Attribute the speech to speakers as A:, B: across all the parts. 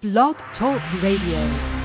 A: Blog Talk Radio.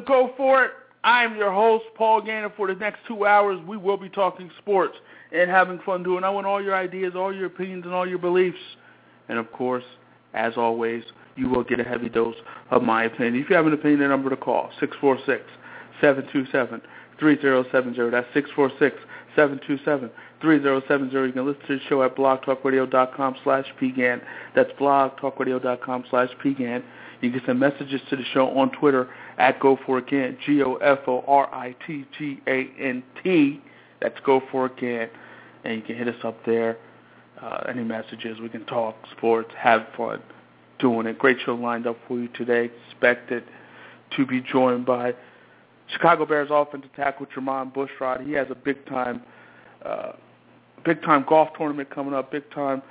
B: To Go For It. I'm your host, Paul Gainer. For the next two hours, we will be talking sports and having fun doing. I want all your ideas, all your opinions, and all your beliefs. And of course, as always, you will get a heavy dose of my opinion. If you have an opinion, the number to call, 646-727-3070. That's 646-727-3070. You can listen to the show at blogtalkradio.com slash PGAN. That's blogtalkradio.com slash PGAN. You can send messages to the show on Twitter at Go For Gan, G-O-F-O-R-I-T-G-A-N-T. That's Go For It And you can hit us up there. Uh, any messages, we can talk sports, have fun doing it. Great show lined up for you today. Expected to be joined by Chicago Bears offensive tackle Jermon Bushrod. He has a big time, uh, big time golf tournament coming up. Big time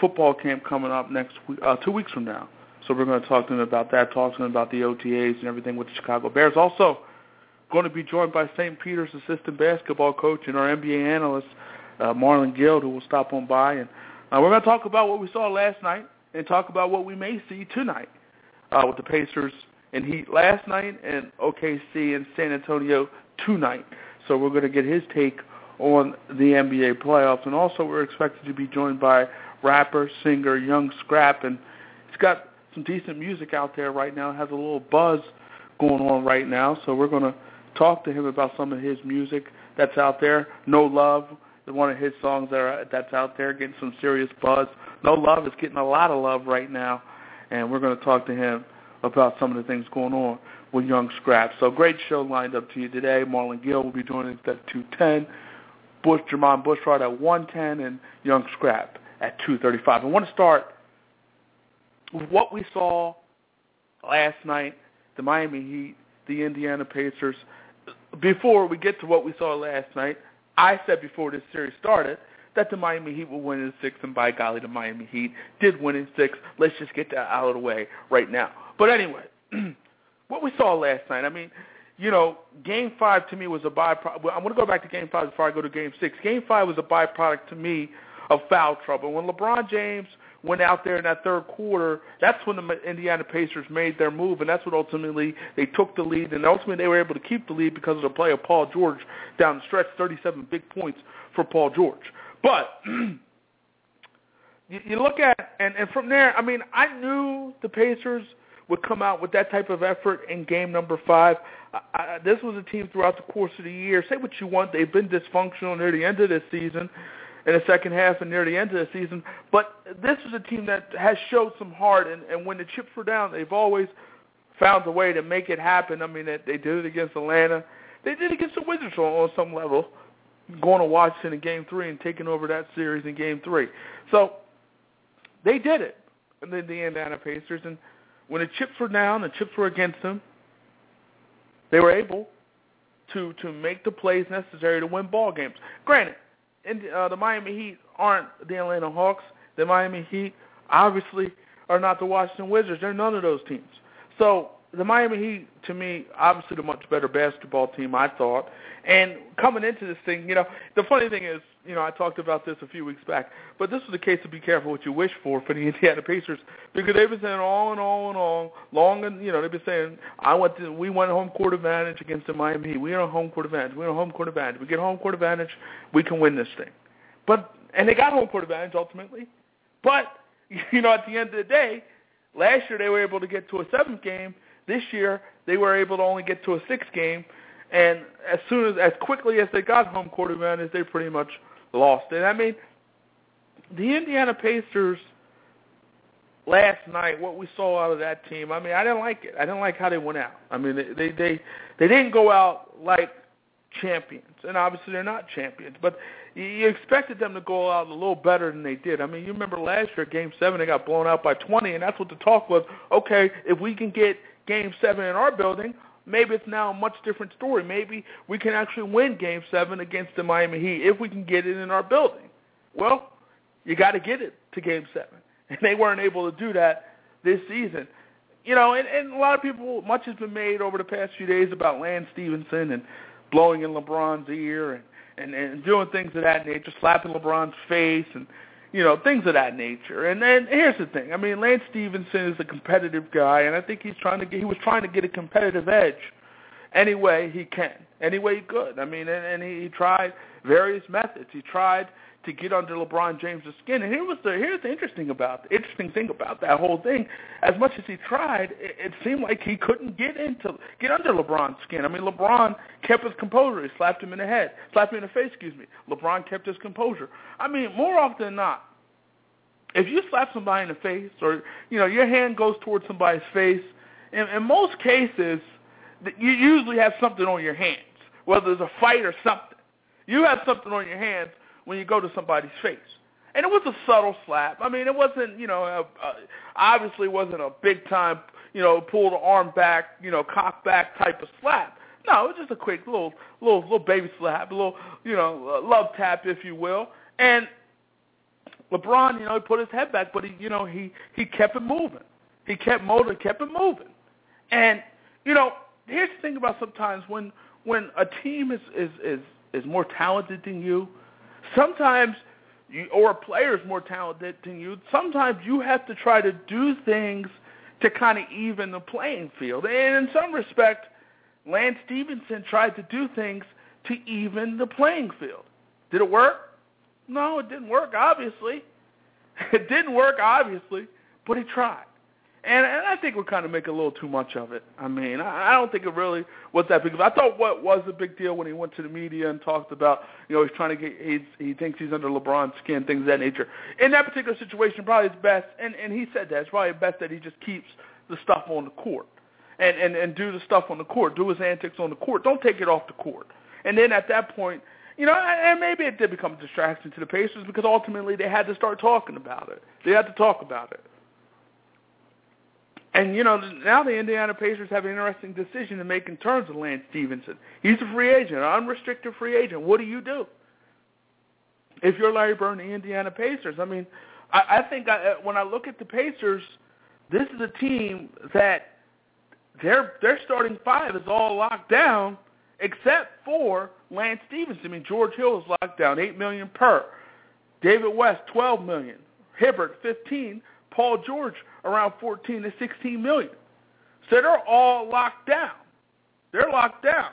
B: football camp coming up next week, uh, two weeks from now. So we're going to talk to him about that, talk to him about the OTAs and everything with the Chicago Bears. Also, going to be joined by St. Peter's assistant basketball coach and our NBA analyst, uh, Marlon Guild, who will stop on by. And uh, we're going to talk about what we saw last night and talk about what we may see tonight uh, with the Pacers and Heat last night and OKC and San Antonio tonight. So we're going to get his take on the NBA playoffs. And also we're expected to be joined by rapper, singer, Young Scrap. And he's got some decent music out there right now. It has a little buzz going on right now. So we're going to talk to him about some of his music that's out there. No Love is one of his songs that are, that's out there getting some serious buzz. No Love is getting a lot of love right now. And we're going to talk to him about some of the things going on with Young Scrap. So great show lined up to you today. Marlon Gill will be joining us at 210. Bush, Jermon Bushrod at 110 and Young Scrap at 235. I want to start what we saw last night, the Miami Heat, the Indiana Pacers, before we get to what we saw last night, I said before this series started that the Miami Heat will win in six, and by golly, the Miami Heat did win in six. Let's just get that out of the way right now. But anyway, what we saw last night, I mean, you know, Game 5 to me was a byproduct. I'm going to go back to Game 5 before I go to Game 6. Game 5 was a byproduct to me of foul trouble. When LeBron James – went out there in that third quarter, that's when the Indiana Pacers made their move, and that's what ultimately they took the lead, and ultimately they were able to keep the lead because of the play of Paul George down the stretch, 37 big points for Paul George. But you, you look at, and, and from there, I mean, I knew the Pacers would come out with that type of effort in game number five. I, I, this was a team throughout the course of the year. Say what you want, they've been dysfunctional near the end of this season in the second half and near the end of the season. But this is a team that has showed some heart, and, and when the chips were down, they've always found a way to make it happen. I mean, they, did it against Atlanta. They did it against the Wizards on, on some level, going to Washington in Game 3 and taking over that series in Game 3. So they did it, and then the Indiana Pacers. And when the chips were down, the chips were against them, they were able to to make the plays necessary to win ball games. Granted, and uh, the Miami Heat aren't the Atlanta Hawks. The Miami Heat obviously are not the Washington Wizards. They're none of those teams. So the Miami Heat, to me, obviously the much better basketball team, I thought. And coming into this thing, you know, the funny thing is, you know, I talked about this a few weeks back, but this was the case of be careful what you wish for for the Indiana Pacers because they've been saying all and all and all, long and, you know, they've been saying, I want to, we want home court advantage against the Miami. We want home court advantage. We want home court advantage. We get home court advantage, we can win this thing. But, and they got home court advantage ultimately. But, you know, at the end of the day, last year they were able to get to a seventh game. This year they were able to only get to a sixth game. And as soon as, as quickly as they got home court advantage, they pretty much lost it. I mean, the Indiana Pacers last night, what we saw out of that team, I mean, I didn't like it. I didn't like how they went out. I mean, they they they, they didn't go out like champions, and obviously they're not champions, but you expected them to go out a little better than they did. I mean, you remember last year, Game Seven, they got blown out by 20, and that's what the talk was. Okay, if we can get Game 7 in our building, maybe it's now a much different story. Maybe we can actually win Game 7 against the Miami Heat if we can get it in our building. Well, you got to get it to Game 7. And they weren't able to do that this season. You know, and, and a lot of people, much has been made over the past few days about Lance Stephenson and blowing in LeBron's ear and, and, and doing things of that nature, slapping LeBron's face and, you know, things of that nature. And then here's the thing. I mean, Lance Stephenson is a competitive guy, and I think he's trying to get, he was trying to get a competitive edge any way he can, any way he could. I mean, and, and he, he tried various methods. He tried to get under LeBron James' skin. And here was the here's the interesting about the interesting thing about that whole thing. As much as he tried, it, it seemed like he couldn't get into get under LeBron's skin. I mean, LeBron kept his composure. He slapped him in the head, slapped him in the face. Excuse me. LeBron kept his composure. I mean, more often than not, if you slap somebody in the face, or you know your hand goes towards somebody's face, in, in most cases, you usually have something on your hands, whether it's a fight or something. You have something on your hands when you go to somebody's face. And it was a subtle slap. I mean, it wasn't, you know, a, a, obviously wasn't a big time, you know, pull the arm back, you know, cock back type of slap. No, it was just a quick little, little, little baby slap, a little, you know, love tap, if you will. And LeBron, you know, he put his head back, but he, you know, he he kept it moving. He kept motor, kept it moving. And you know, here's the thing about sometimes when when a team is is is is more talented than you, sometimes you, or a player is more talented than you, sometimes you have to try to do things to kind of even the playing field. And in some respect, Lance Stephenson tried to do things to even the playing field. Did it work? No, it didn't work, obviously. It didn't work, obviously, but he tried. And, and I think we're kind of making a little too much of it. I mean, I, I don't think it really was that big. I thought what was a big deal when he went to the media and talked about, you know, he's trying to get, he's, he thinks he's under LeBron's skin, things of that nature. In that particular situation, probably it's best, and, and he said that, it's probably best that he just keeps the stuff on the court and, and, and do the stuff on the court, do his antics on the court. Don't take it off the court. And then at that point, you know, and maybe it did become a distraction to the Pacers because ultimately they had to start talking about it. They had to talk about it. And, you know, now the Indiana Pacers have an interesting decision to make in terms of Lance Stephenson. He's a free agent, an unrestricted free agent. What do you do? If you're Larry Bird and the Indiana Pacers, I mean, I, I think I, uh, when I look at the Pacers, this is a team that their their starting five is all locked down except for Lance Stephenson. I mean, George Hill is locked down, eight million per. David West, twelve million. Hibbert, fifteen. Paul George, around 14 to 16 million. So they're all locked down. They're locked down.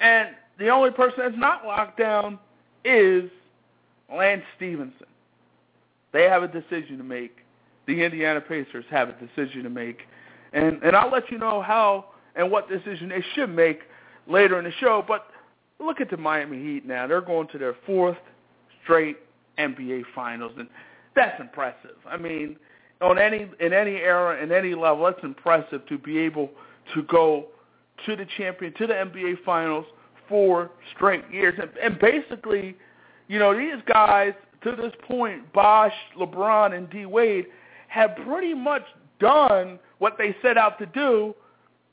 B: And the only person that's not locked down is Lance Stephenson. They have a decision to make. The Indiana Pacers have a decision to make. And and I'll let you know how and what decision they should make later in the show. But look at the Miami Heat now. They're going to their fourth straight NBA Finals. And that's impressive. I mean, on any in any era, in any level, that's impressive to be able to go to the champion, to the NBA Finals four straight years, and, and basically, you know, these guys to this point, Bosh, LeBron, and D Wade have pretty much done what they set out to do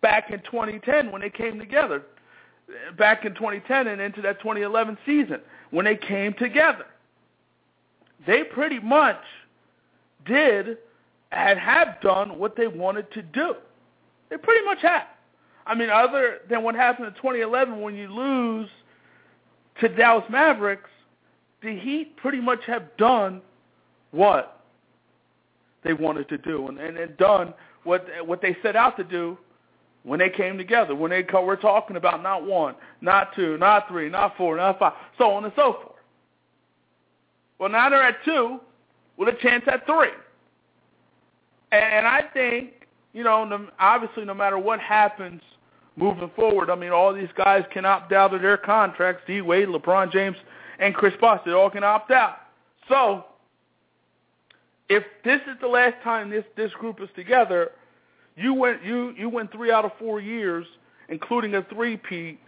B: back in 2010 when they came together, back in 2010 and into that 2011 season when they came together they pretty much did and have done what they wanted to do. They pretty much have. I mean, other than what happened in 2011 when you lose to Dallas Mavericks, the Heat pretty much have done what they wanted to do and, and, and done what what they set out to do when they came together. When they co- we're talking about not one, not two, not three, not four, not five, so on and so forth. Well, now they're at two with a chance at three. And I think, you know, obviously no matter what happens moving forward, I mean, all these guys can opt out of their contracts, D. Wade, LeBron James, and Chris Bosh. They all can opt out. So if this is the last time this, this group is together, you went you you went three out of four years, including a three-peat.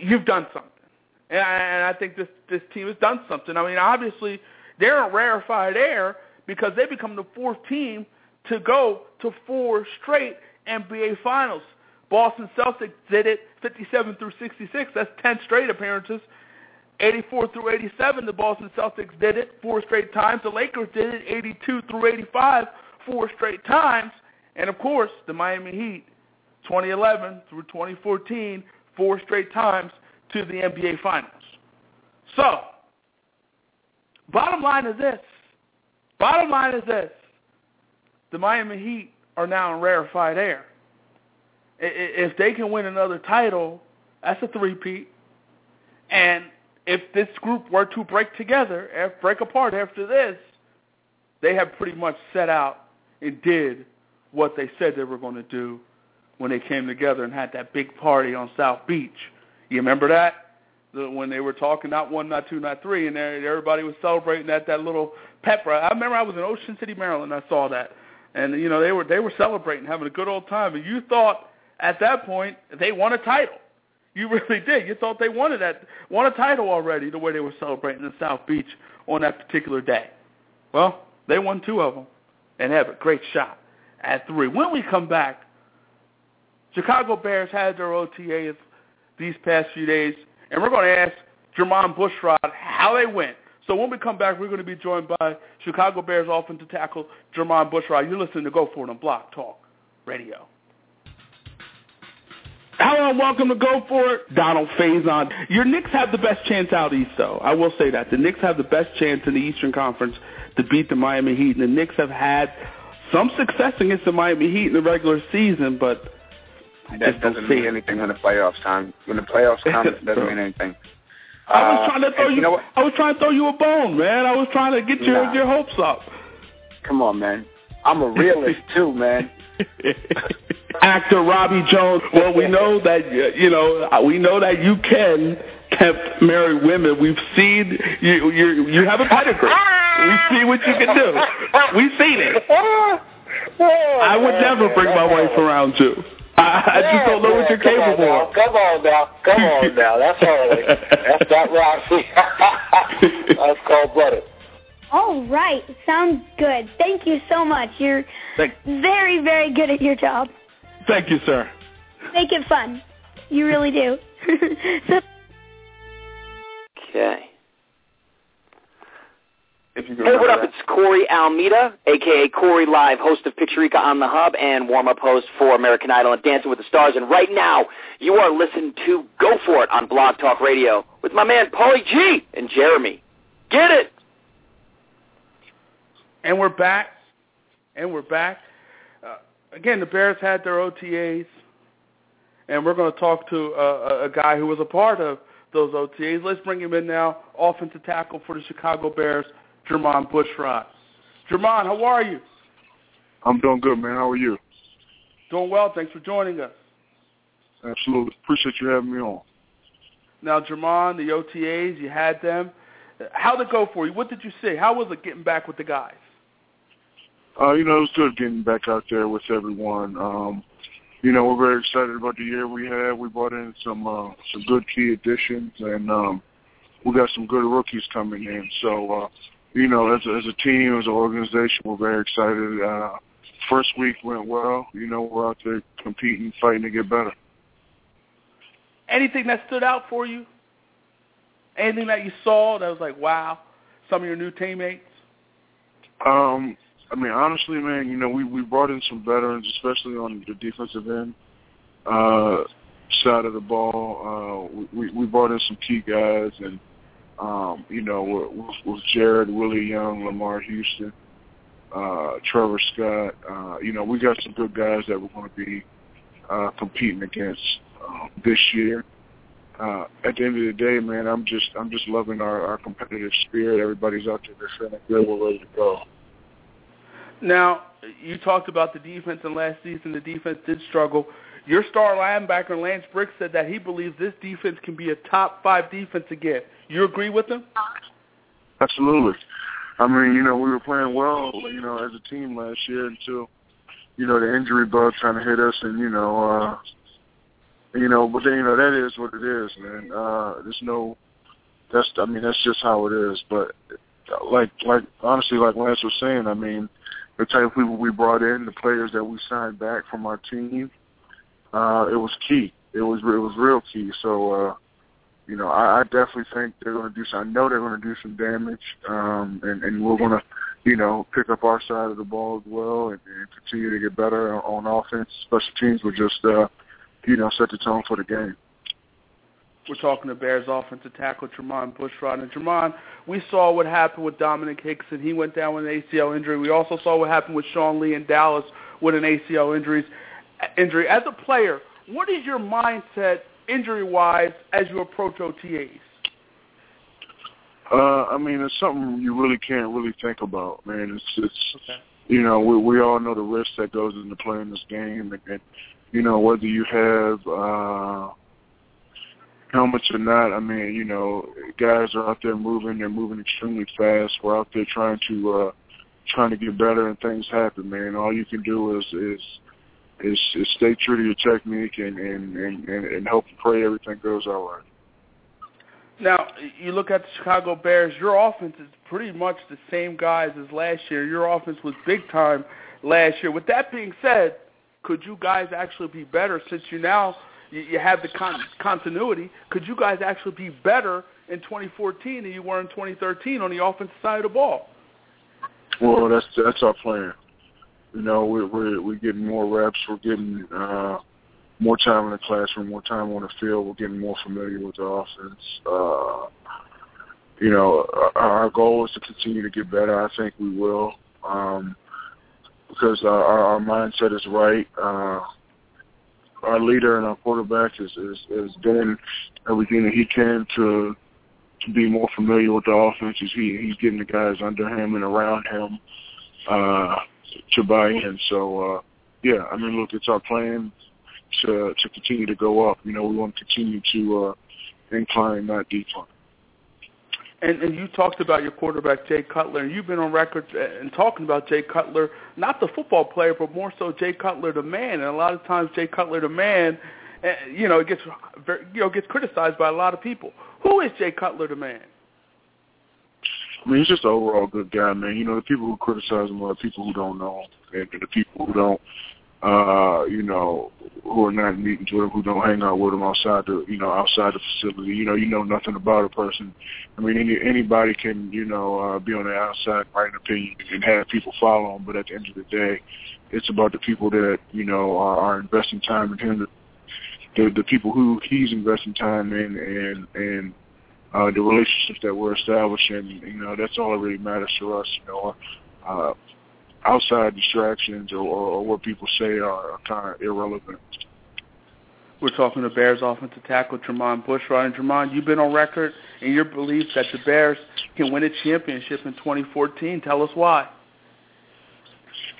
B: You've done something. And I, and I think this this team has done something. I mean, obviously they're a rarefied air because they become the fourth team to go to four straight NBA Finals. Boston Celtics did it 57 through 66. That's 10 straight appearances. 84 through 87, the Boston Celtics did it four straight times. The Lakers did it 82 through 85, four straight times. And of course, the Miami Heat, 2011 through 2014, four straight times to the NBA Finals. So, bottom line is this. Bottom line is this. The Miami Heat are now in rarefied air. If they can win another title, that's a three-peat. And if this group were to break together, break apart after this, they have pretty much set out and did what they said they were going to do when they came together and had that big party on South Beach. You remember that? The, when they were talking not one, not two, not three, and everybody was celebrating at that little pep rally. I remember I was in Ocean City, Maryland. I saw that, and you know they were they were celebrating, having a good old time. And you thought at that point they won a title. You really did. You thought they wanted that won a title already the way they were celebrating in South Beach on that particular day. Well, they won two of them and have a great shot at three. When we come back, Chicago Bears had their OTAs these past few days, and we're going to ask Jermon Bushrod how they went. So when we come back, we're going to be joined by Chicago Bears offensive tackle Jermon Bushrod. You're listening to Go For It on Blog Talk Radio. Hello and welcome to Go For It, Donald Faison. Your Knicks have the best chance out east, though. I will say that. The Knicks have the best chance in the Eastern Conference to beat the Miami Heat, and the Knicks have had some success against the Miami Heat in the regular season, but
C: that doesn't mean anything when the playoffs time. When the playoffs come, it doesn't mean anything.
B: I was uh, trying to throw you. you know I was trying to throw you a bone, man. I was trying to get your
C: nah.
B: your hopes up.
C: Come on, man. I'm a realist too, man.
B: Actor Robbie Jones. Well, we know that you know we know that you can tempt married women. We've seen you. You you have a pedigree. We see what you can do. We've seen it. I would never bring my wife around you. I, I just don't know what you're capable
C: of. Come on now, come on now. That's early. That's not Roxy. That's cold blooded.
D: All right. Sounds good. Thank you so much. You're
B: Thank-
D: very, very good at your job.
B: Thank you, sir.
D: Make it fun. You really do. so-
C: okay.
E: Hey, what up? It's Corey Almeida, a.k.a. Corey Live, host of Picturica on the Hub and warm-up host for American Idol and Dancing with the Stars. And right now, you are listening to Go For It on Blog Talk Radio with my man Paulie G and Jeremy. Get it!
B: And we're back. And we're back. Uh, again, the Bears had their OTAs, and we're going to talk to uh, a guy who was a part of those OTAs. Let's bring him in now, offensive tackle for the Chicago Bears, Jermon Bushrod. Jermon, how are you?
F: I'm doing good, man. How are you?
B: Doing well. Thanks for joining us.
F: Absolutely. Appreciate you having me on.
B: Now, Jermon, the OTAs, you had them. How'd it go for you? What did you see? How was it getting back with the guys?
F: Uh, you know, it was good getting back out there with everyone. Um, you know, we're very excited about the year we had. We brought in some uh, some good key additions, and um, we got some good rookies coming in. So, uh, you know, as a, as a team, as an organization, we're very excited. Uh, first week went well. You know, we're out there competing, fighting to get better.
B: Anything that stood out for you? Anything that you saw that was like, wow, some of your new teammates?
F: Um, I mean, honestly, man, you know, we we brought in some veterans, especially on the defensive end uh, side of the ball. Uh, we we brought in some key guys, and um, you know, with, with Jared, Willie Young, Lamarr Houston, uh, Trevor Scott. Uh, you know, we got some good guys that we're going to be uh, competing against um, this year. Uh, at the end of the day, man, I'm just I'm just loving our, our competitive spirit. Everybody's out there, they're we're ready to go.
B: Now, you talked about the defense, and last season the defense did struggle. Your star linebacker, Lance Briggs, said that he believes this defense can be a top five defense again. You agree with him?
F: Absolutely. I mean, you know, we were playing well, you know, as a team last year until, you know, the injury bug kind of hit us, and you know, uh, you know, but then you know that is what it is, man. Uh, there's no, that's I mean that's just how it is. But like like honestly, like Lance was saying, I mean, the type of people we brought in, the players that we signed back from our team, uh, it was key. It was it was real key. So, uh, you know, I, I definitely think they're going to do some. I know they're going to do some damage, um, and, and we're going to, you know, pick up our side of the ball as well, and, and continue to get better on offense. Special teams will just, uh, you know, set the tone for the game.
B: We're talking to Bears offensive tackle Jermon Bushrod. And Jermon, we saw what happened with Domenik Hixon. He went down with an ACL injury. We also saw what happened with Sean Lee in Dallas with an ACL injuries, injury. As a player, what is your mindset injury-wise as you approach OTAs?
F: Uh, I mean, it's something you really can't really think about, man. It's, it's okay. you know, we we all know the risk that goes into playing this game, and, and you know whether you have uh, helmets or not. I mean, you know, guys are out there moving. They're moving extremely fast. We're out there trying to uh, trying to get better, and things happen, man. All you can do is is is, is stay true to your technique and and, and and hope and pray everything goes all right.
B: Now, you look at the Chicago Bears, your offense is pretty much the same guys as last year. Your offense was big time last year. With that being said, could you guys actually be better since you now you have the con- continuity? Could you guys actually be better in 2014 than you were in 2013 on the offensive side of the ball?
F: Well, that's that's our plan. You know, we're we're, we're getting more reps. We're getting uh, more time in the classroom, more time on the field. We're getting more familiar with the offense. Uh, you know, our, our goal is to continue to get better. I think we will, um, because our, our mindset is right. Uh, our leader and our quarterback is, is is doing everything that he can to to be more familiar with the offense. He he's getting the guys under him and around him uh, to buy in. So uh, yeah, I mean, look, it's our plan to to continue to go up. You know, we want to continue to uh, incline, not decline.
B: And, and you talked about your quarterback Jay Cutler, and you've been on record and talking about Jay Cutler, not the football player, but more so Jay Cutler the man. And a lot of times Jay Cutler the man, you know, gets you know gets criticized by a lot of people. Who is Jay Cutler the man?
F: I mean, he's just an overall good guy, man. You know, the people who criticize him are people who don't know him, and the people who don't uh, you know, who are not meeting with him, who don't hang out with him outside the, you know, outside the facility. You know, you know nothing about a person. I mean, any anybody can, you know, uh, be on the outside, write an opinion, and have people follow him. But at the end of the day, it's about the people that you know are, are investing time in him. The the people who he's investing time in, and and uh, the relationships that we're establishing. You know, that's all that really matters to us. You know. Uh, outside distractions or, or what people say are, are kind of irrelevant.
B: We're talking to Bears offensive tackle Jermon Bushrod. And Jermon, you've been on record in your belief that the Bears can win a championship in 2014. Tell us why.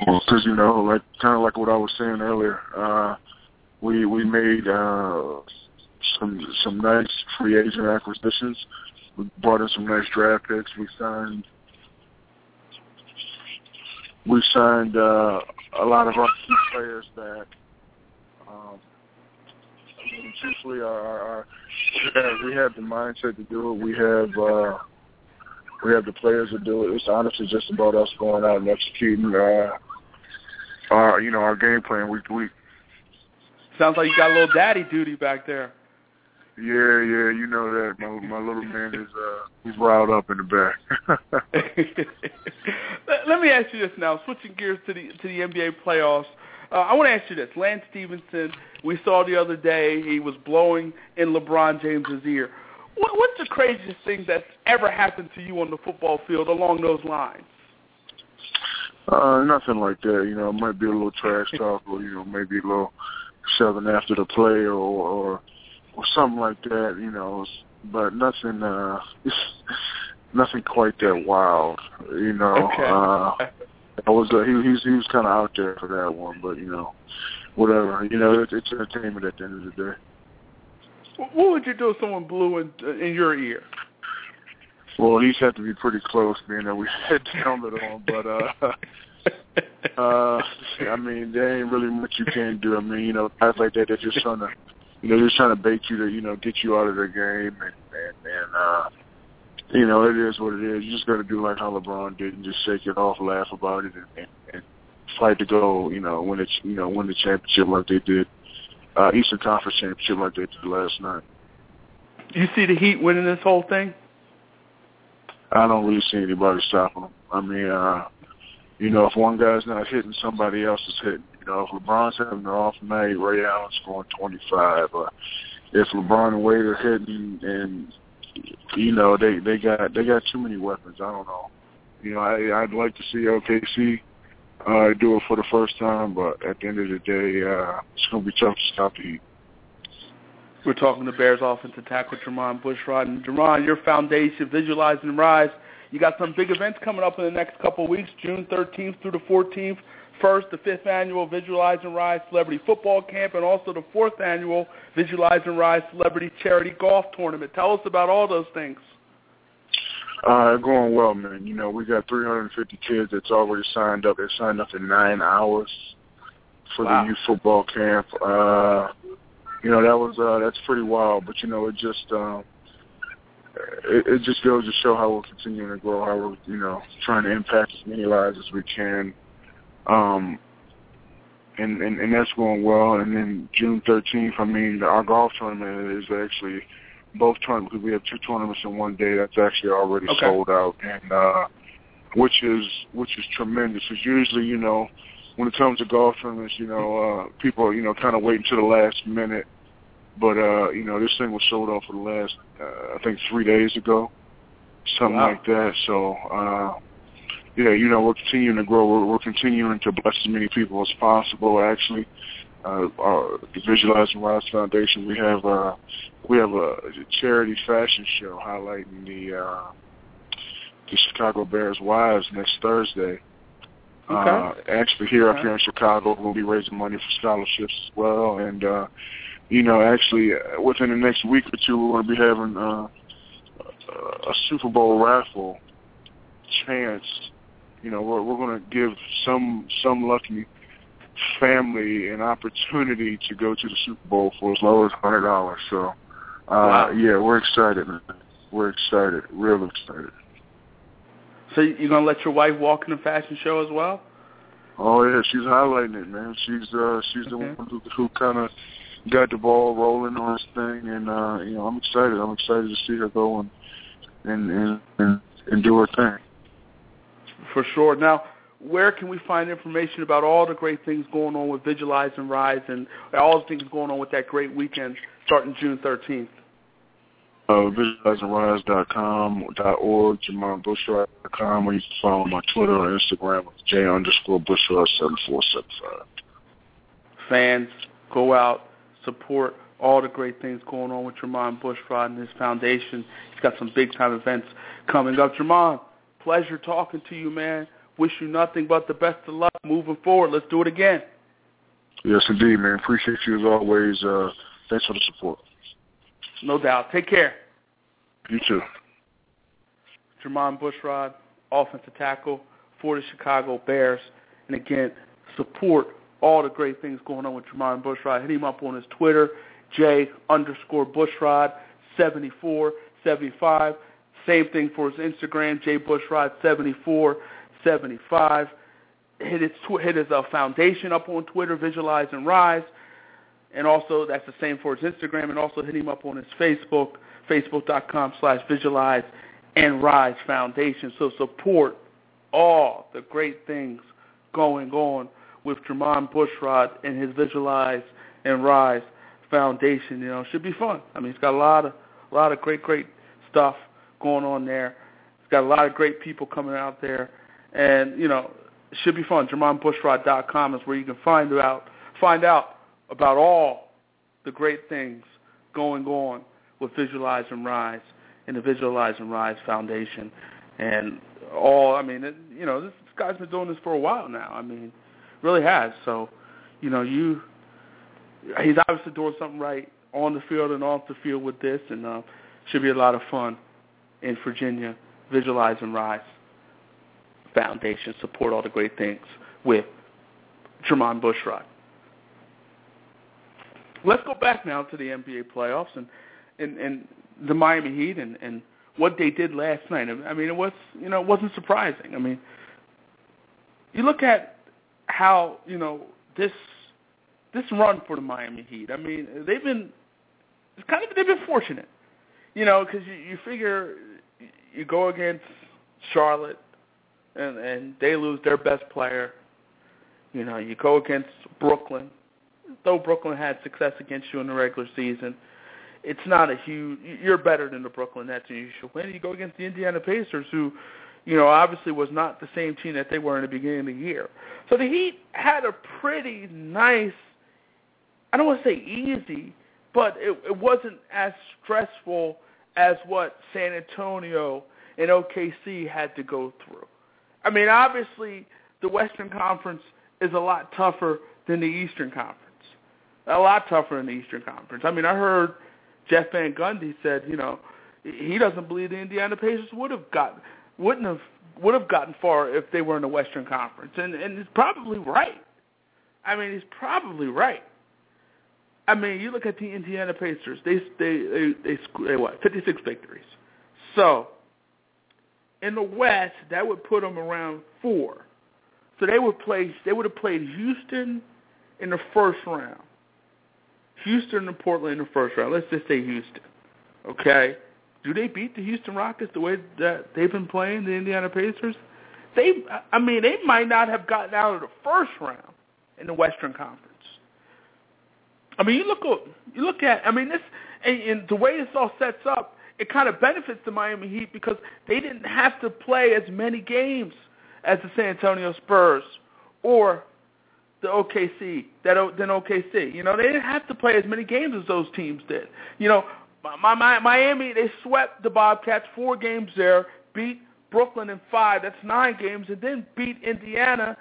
F: Well, because you know, like kind of like what I was saying earlier, uh, we we made uh, some some nice free agent acquisitions. We brought in some nice draft picks. We signed we signed uh, a lot of our key players back. Um, our, our, our we have the mindset to do it. We have uh, we have the players to do it. It's honestly just about us going out and executing uh, our you know our game plan week to week.
B: Sounds like you got a little daddy duty back there.
F: Yeah, yeah, you know that my my little man is uh he's riled up in the back.
B: Let me ask you this now, switching gears to the to the NBA playoffs. Uh, I want to ask you this: Lance Stephenson, we saw the other day he was blowing in LeBron James's ear. What, what's the craziest thing that's ever happened to you on the football field along those lines?
F: Uh, nothing like that. You know, it might be a little trash talk, or you know, maybe a little shoving after the play, or, or or something like that, you know. But nothing, uh, nothing quite that wild, you know.
B: Okay.
F: Uh, I was uh, he he's he was kind of out there for that one, but you know, whatever. You know, it, it's entertainment at the end of the day.
B: What would you do if someone blew in in your ear?
F: Well, he's had to be pretty close, being that we had helmet on. But uh, uh, I mean, there ain't really much you can do. I mean, you know, guys like that, they're just trying to you know, just trying to bait you to, you know, get you out of the game and and, and uh you know, it is what it is. You just gotta do like how LeBron did and just shake it off, laugh about it and, and, and fight to go, you know, win it, you know, win the championship like they did, uh, Eastern Conference championship like they did last night.
B: Do you see the Heat winning this whole thing?
F: I don't really see anybody stopping them. I mean, uh, you know, if one guy's not hitting, somebody else is hitting. Know, if LeBron's having an off night, Ray Allen's scoring 25. Uh, if LeBron and Wade are hitting, and you know, they they got they got too many weapons. I don't know. You know, I I'd like to see OKC uh, do it for the first time, but at the end of the day, uh, it's going to be tough to stop the Heat.
B: We're talking to Bears offensive tackle Jermon Bushrod. And Jermon, your foundation, Visualize and Rise, you got some big events coming up in the next couple of weeks, June 13th through the 14th. First, the fifth annual Visualize and Rise Celebrity Football Camp, and also the fourth annual Visualize and Rise Celebrity Charity Golf Tournament. Tell us about all those things.
F: Uh, going well, man. You know, we got 350 kids that's already signed up. They signed up in nine hours for
B: wow.
F: the youth football camp. Uh, you know, that was uh, that's pretty wild. But you know, it just um, it, it just goes to show how we're continuing to grow, how we're you know trying to impact as many lives as we can. Um, and, and and that's going well. And then June 13th, I mean, our golf tournament is actually both tournaments because we have two tournaments in one day. That's actually already
B: okay.
F: sold out, and uh, which is which is tremendous. Because usually, you know, when it comes to golf tournaments, you know, uh, people you know kind of wait until the last minute. But uh, you know, this thing was sold out for the last uh, I think three days ago, something
B: wow.
F: like that. So. uh yeah, you know, we're continuing to grow. We're, we're continuing to bless as many people as possible. Actually, uh, our, the Visualize and Rise Foundation, we have uh, we have a charity fashion show highlighting the uh, the Chicago Bears wives next Thursday.
B: Okay.
F: Uh, actually, here
B: okay.
F: up here in Chicago, we'll be raising money for scholarships as well. And uh, you know, actually, uh, within the next week or two, we're going to be having uh, a Super Bowl raffle chance you know, we're we're going to give some some lucky family an opportunity to go to the Super Bowl for as low as hundred dollars. So, uh,
B: wow.
F: yeah, we're excited. Man. We're excited, real excited.
B: So you're gonna let your wife walk in the fashion show as well?
F: Oh yeah, she's highlighting it, man. She's uh she's the one who, who kind of got the ball rolling on this thing, and uh, you know, I'm excited. I'm excited to see her go and and, and, and do her thing
B: for sure. Now, where can we find information about all the great things going on with Visualize and Rise and all the things going on with that great weekend starting June 13th?
F: Uh, visualizeandrise.com, .org, JermonBushrod.com, or you can follow my Twitter or Instagram with J underscore Bushrod7475.
B: Fans, go out, support all the great things going on with Jermon Bushrod and his foundation. He's got some big-time events coming up. Jermon, pleasure talking to you, man. Wish you nothing but the best of luck moving forward. Let's do it again.
F: Yes, indeed, man. Appreciate you as always. Uh, thanks for the support.
B: No doubt. Take care.
F: You too.
B: Jermon Bushrod, offensive tackle for the Chicago Bears. And again, support all the great things going on with Jermon Bushrod. Hit him up on his Twitter, J underscore Bushrod 7475. Same thing for his Instagram, jbushrod7475. Hit his, hit his uh, foundation up on Twitter, Visualize and Rise. And also, that's the same for his Instagram. And also hit him up on his Facebook, facebook.com slash Visualize and Rise Foundation. So support all the great things going on with Jermon Bushrod and his Visualize and Rise Foundation. You know, should be fun. I mean, he's got a lot of a lot of great, great stuff going on there. It's got a lot of great people coming out there, and you know, it should be fun. JermonBushrod.com is where you can find out find out about all the great things going on with Visualize and Rise and the Visualize and Rise Foundation, and all. I mean, it, you know, this, guy's been doing this for a while now. I mean, really has. So, you know, you he's obviously doing something right on the field and off the field with this, and uh, should be a lot of fun in Virginia, Visualize and Rise Foundation, support all the great things with Jermon Bushrod. Let's go back now to the NBA playoffs and, and, and the Miami Heat and, and what they did last night. I mean, it was you know it wasn't surprising. I mean, you look at how you know this this run for the Miami Heat. I mean, they've been it's kind of they've been fortunate, you know, because you, you figure you go against Charlotte and and they lose their best player. You know, you go against Brooklyn, though Brooklyn had success against you in the regular season. It's not a huge. You're better than the Brooklyn Nets, and you should win. You go against the Indiana Pacers, who, you know, obviously was not the same team that they were in the beginning of the year. So the Heat had a pretty nice. I don't want to say easy, but it, it wasn't as stressful as what San Antonio and OKC had to go through. I mean, obviously, the Western Conference is a lot tougher than the Eastern Conference. A lot tougher than the Eastern Conference. I mean, I heard Jeff Van Gundy said, you know, he doesn't believe the Indiana Pacers would have gotten wouldn't have would have gotten far if they were in the Western Conference, and and he's probably right. I mean, he's probably right. I mean, you look at the Indiana Pacers; they they they they, they what fifty six victories. So in the West, that would put them around four. So they would play. They would have played Houston in the first round. Houston and Portland in the first round. Let's just say Houston. Okay. Do they beat the Houston Rockets the way that they've been playing the Indiana Pacers? They, I mean, they might not have gotten out of the first round in the Western Conference. I mean, you look at, you look at, I mean, this, and, and the way this all sets up, it kind of benefits the Miami Heat because they didn't have to play as many games as the San Antonio Spurs or the OKC that than OKC. You know, they didn't have to play as many games as those teams did. You know, my, my, Miami they swept the Bobcats four games there, beat Brooklyn in five. That's nine games, and then beat Indiana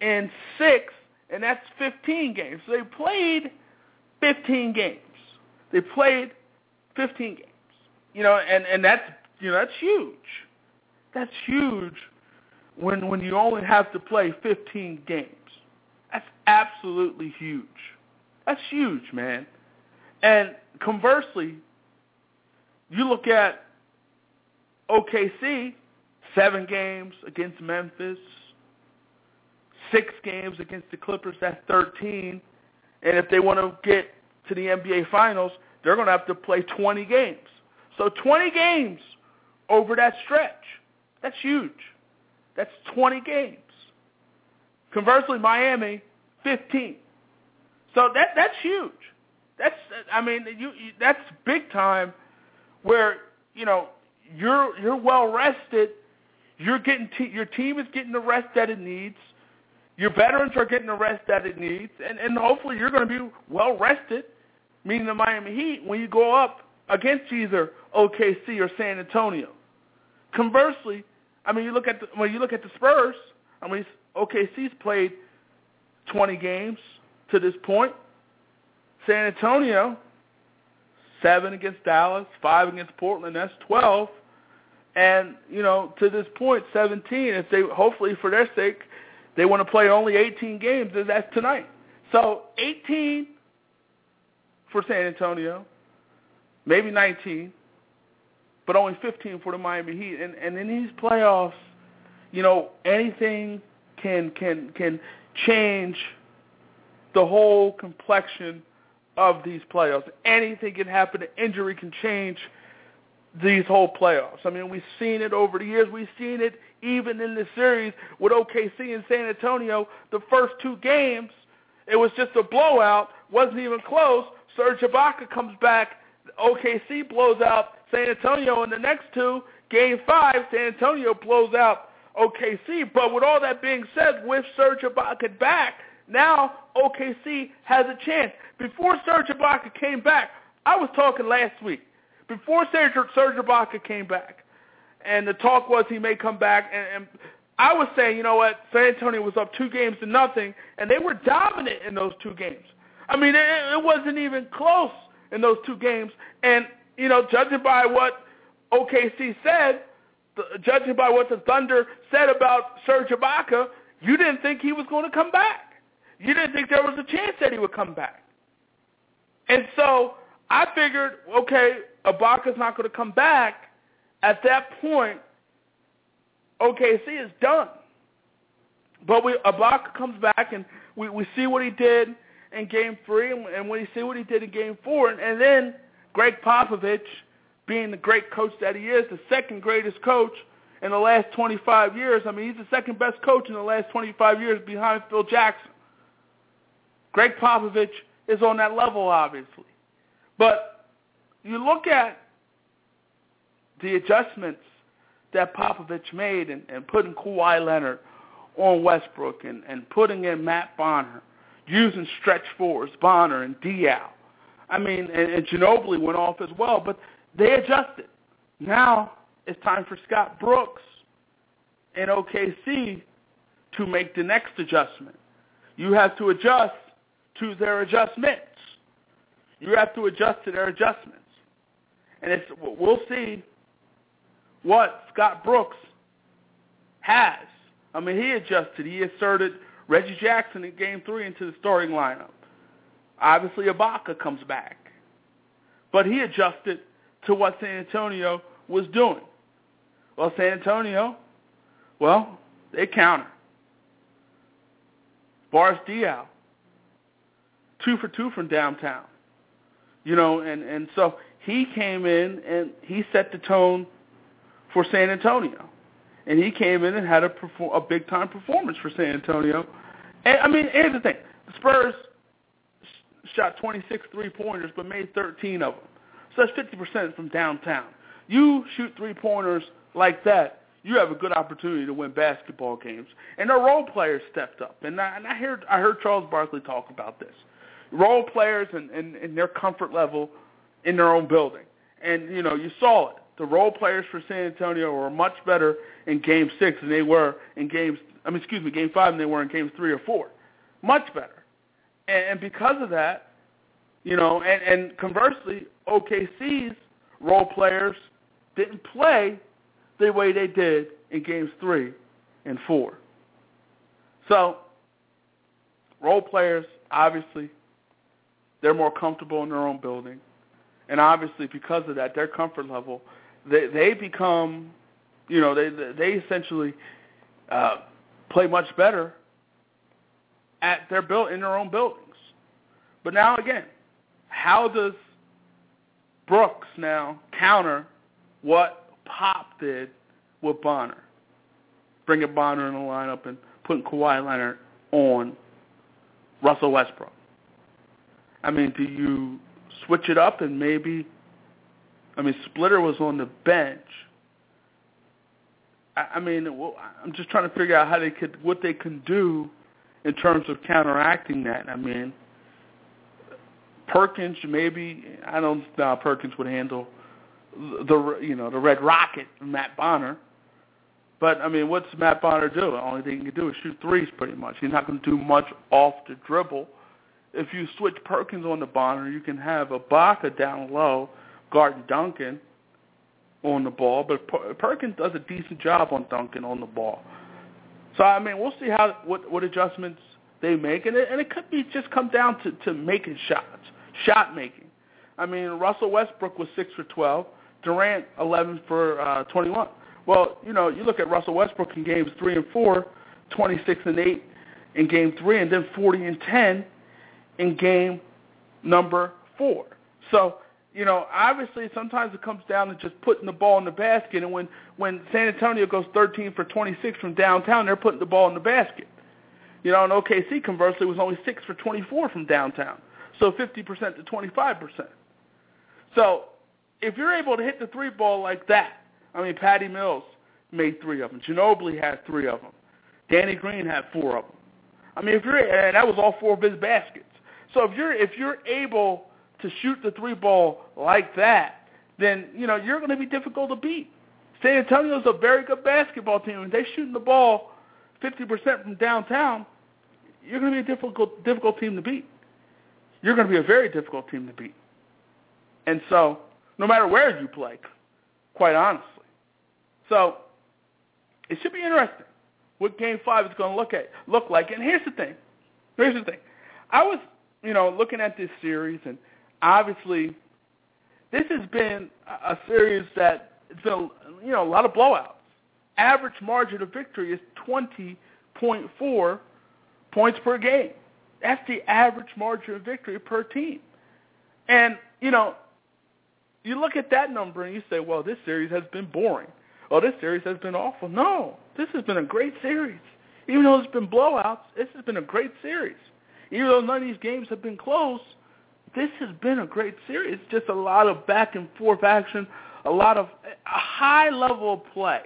B: in six, and that's 15 games. So they played 15 games. They played 15 games. You know, and and that's you know that's huge. That's huge when when you only have to play 15 games. That's absolutely huge. That's huge, man. And conversely, you look at OKC, seven games against Memphis, six games against the Clippers, that's 13. And if they want to get to the NBA Finals, they're going to have to play 20 games. So 20 games over that stretch. That's huge. That's 20 games. Conversely, Miami, 15. So that that's huge. That's I mean you, you that's big time where you know you're you're well rested. You're getting te- your team is getting the rest that it needs. Your veterans are getting the rest that it needs, and and hopefully you're going to be well rested. Meaning the Miami Heat when you go up against either OKC or San Antonio. Conversely, I mean you look at the, when you look at the Spurs. I mean OKC's played 20 games to this point. San Antonio, seven against Dallas, five against Portland. That's 12. And, you know, to this point, 17, if they, hopefully for their sake, they want to play only 18 games, that's tonight. So 18 for San Antonio, maybe 19, but only 15 for the Miami Heat. And, and in these playoffs, you know, anything can can can change the whole complexion of these playoffs. Anything can happen. An injury can change these whole playoffs. I mean, we've seen it over the years. We've seen it even in the series with OKC and San Antonio. The first two games, it was just a blowout. wasn't even close. Serge Ibaka comes back. OKC blows out San Antonio in the next two. Game five, San Antonio blows out OKC. But with all that being said, with Serge Ibaka back, now OKC has a chance. Before Serge Ibaka came back, I was talking last week. Before Serge, Serge Ibaka came back, and the talk was he may come back, and, and I was saying, you know what, San Antonio was up two games to nothing, and they were dominant in those two games. I mean, it, it wasn't even close in those two games. And, you know, judging by what OKC said, judging by what the Thunder said about Serge Ibaka, you didn't think he was going to come back. You didn't think there was a chance that he would come back. And so I figured, okay, Ibaka's not going to come back. At that point, OKC is done. But we Ibaka comes back and we we see what he did in Game Three, and, we see what he did in Game Four, and, and then Gregg Popovich, being the great coach that he is, the second greatest coach in the last 25 years. I mean, he's the second best coach in the last 25 years behind Phil Jackson. Gregg Popovich is on that level, obviously. But you look at the adjustments that Popovich made and, and putting Kawhi Leonard on Westbrook and, and putting in Matt Bonner, using stretch fours, Bonner and Diaw. I mean, and, and Ginobili went off as well, but they adjusted. Now it's time for Scott Brooks and OKC to make the next adjustment. You have to adjust to their adjustments. You have to adjust to their adjustments. And it's, we'll see what Scott Brooks has. I mean, he adjusted. He asserted Reggie Jackson in Game 3 into the starting lineup. Obviously, Ibaka comes back. But he adjusted to what San Antonio was doing. Well, San Antonio, well, they counter. Boris Diaw, two for two from downtown. You know, and, and so he came in and he set the tone for San Antonio. And he came in and had a, perform- a big-time performance for San Antonio. And, I mean, here's the thing. The Spurs shot 26 three-pointers but made 13 of them. So that's 50% from downtown. You shoot three-pointers like that, you have a good opportunity to win basketball games. And the role players stepped up. And I, and I heard I heard Charles Barkley talk about this. Role players and, and, and their comfort level in their own building. And, you know, you saw it. The role players for San Antonio were much better in Game 6 than they were in Games, I mean, excuse me, Game 5 than they were in Games 3 or 4. Much better. And, and because of that, you know, and, and conversely, OKC's role players didn't play the way they did in games three and four. So, role players, obviously, they're more comfortable in their own building. And obviously, because of that, their comfort level, they, they become, you know, they, they essentially uh, play much better at their build in their own buildings. But now again, how does Brooks now counter what Pop did with Bonner? Bringing Bonner in the lineup and putting Kawhi Leonard on Russell Westbrook. I mean, do you switch it up and maybe, I mean, Splitter was on the bench. I, I mean, well, I'm just trying to figure out how they could, what they can do in terms of counteracting that. I mean, Perkins maybe I don't know Perkins would handle the you know the Red Rocket Matt Bonner. But I mean, what's Matt Bonner do? The only thing he can do is shoot threes, pretty much. He's not going to do much off the dribble. If you switch Perkins on the Bonner, you can have Ibaka down low, guarding Duncan on the ball. But Perkins does a decent job on Duncan on the ball. So I mean, we'll see how what what adjustments they make, and it, and it could be just come down to to making shots, shot making. I mean, Russell Westbrook was six for twelve, Durant eleven for uh, twenty one. Well, you know, you look at Russell Westbrook in games three and four, twenty six and eight in game three, and then forty and ten in game number four. So you know, obviously sometimes it comes down to just putting the ball in the basket. And when when San Antonio goes 13 for 26 from downtown, they're putting the ball in the basket. You know, and OKC conversely was only six for 24 from downtown, so 50% to 25%. So if you're able to hit the three ball like that, I mean, Patty Mills made three of them. Ginobili had three of them. Danny Green had four of them. I mean, if you're and that was all four of his baskets. So if you're if you're able to shoot the three ball like that, then you know you're going to be difficult to beat. San Antonio's a very good basketball team. If they're shooting the ball 50% from downtown, you're going to be a difficult difficult team to beat. You're going to be a very difficult team to beat. And so, no matter where you play, quite honestly. So, it should be interesting what Game Five is going to look at look like. And here's the thing. Here's the thing. I was, you know, looking at this series, and obviously, this has been a series that it's been, you know, a lot of blowouts. Average margin of victory is 20 30.4 points per game. That's the average margin of victory per team. And, you know, you look at that number and you say, well, this series has been boring. Oh, this series has been awful. No, this has been a great series. Even though it's been blowouts, this has been a great series. Even though none of these games have been close, this has been a great series. Just a lot of back and forth action, a lot of a high level of play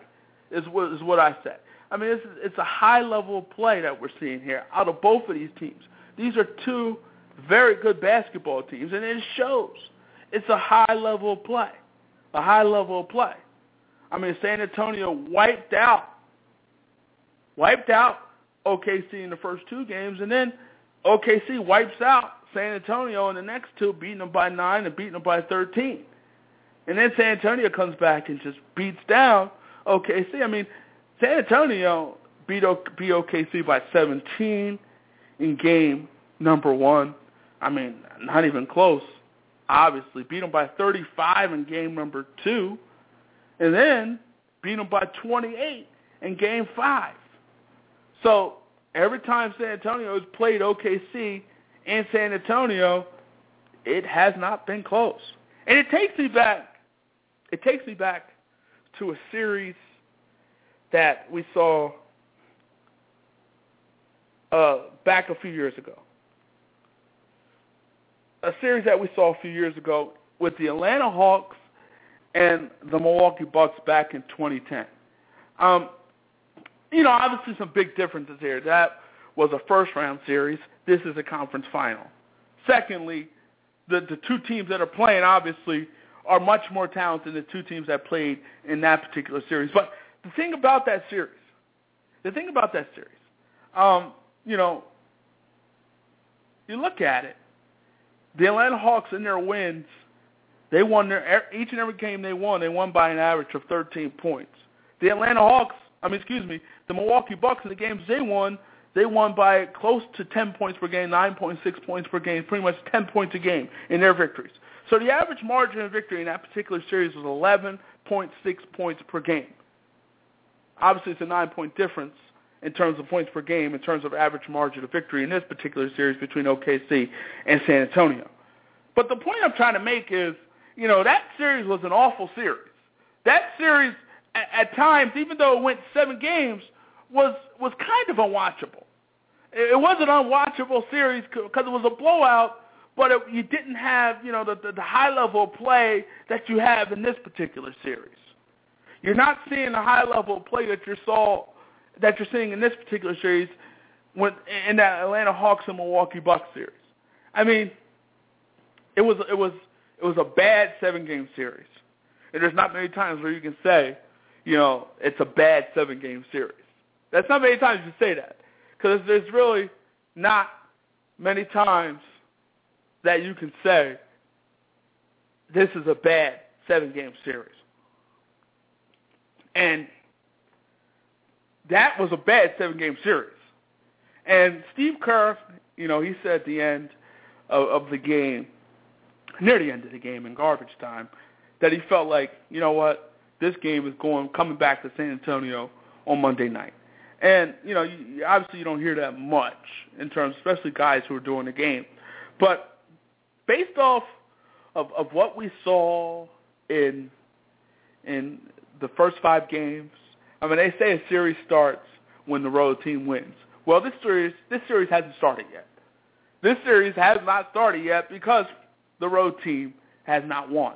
B: is what is what I said. I mean, it's, it's a high level of play that we're seeing here out of both of these teams. These are two very good basketball teams, and it shows. It's a high level of play, a high level of play. I mean, San Antonio wiped out, wiped out OKC in the first two games, and then OKC wipes out San Antonio in the next two, beating them by nine and beating them by 13. And then San Antonio comes back and just beats down OKC. I mean, San Antonio beat, o- beat OKC by 17 in game number one. I mean, not even close, obviously. Beat them by 35 in game number two. And then beat them by 28 in game five. So every time San Antonio has played OKC in San Antonio, it has not been close. And it takes me back. It takes me back to a series that we saw uh, back a few years ago. A series that we saw a few years ago with the Atlanta Hawks and the Milwaukee Bucks back in 2010. Um, you know, obviously some big differences here. That was a first-round series. This is a conference final. Secondly, the, the two teams that are playing, obviously, are much more talented than the two teams that played in that particular series. But the thing about that series, the thing about that series, um, you know, you look at it, the Atlanta Hawks in their wins, they won their each and every game they won. They won by an average of 13 points. The Atlanta Hawks, I mean, excuse me, the Milwaukee Bucks in the games they won, they won by close to 10 points per game, 9.6 points per game, pretty much 10 points a game in their victories. So the average margin of victory in that particular series was 11.6 points per game. Obviously, it's a nine-point difference in terms of points per game, in terms of average margin of victory in this particular series between OKC and San Antonio. But the point I'm trying to make is, you know, that series was an awful series. That series, at, at times, even though it went seven games, was was kind of unwatchable. It was an unwatchable series because it was a blowout, but it, you didn't have, you know, the, the, the high level of play that you have in this particular series. You're not seeing the high level of play that you saw that you're seeing in this particular series when, in that Atlanta Hawks and Milwaukee Bucks series. I mean, it was it was it was a bad seven game series, and there's not many times where you can say, you know, it's a bad seven game series. That's not many times you say that because there's really not many times that you can say this is a bad seven game series. And that was a bad seven game series. And Steve Kerr, you know, he said at the end of, of the game, near the end of the game in garbage time, that he felt like, you know what, this game is going coming back to San Antonio on Monday night. And you know, you, obviously you don't hear that much in terms, especially guys who are doing the game. But based off of, of what we saw in in the first five games, I mean, they say a series starts when the road team wins. Well, this series this series hasn't started yet. This series has not started yet because the road team has not won.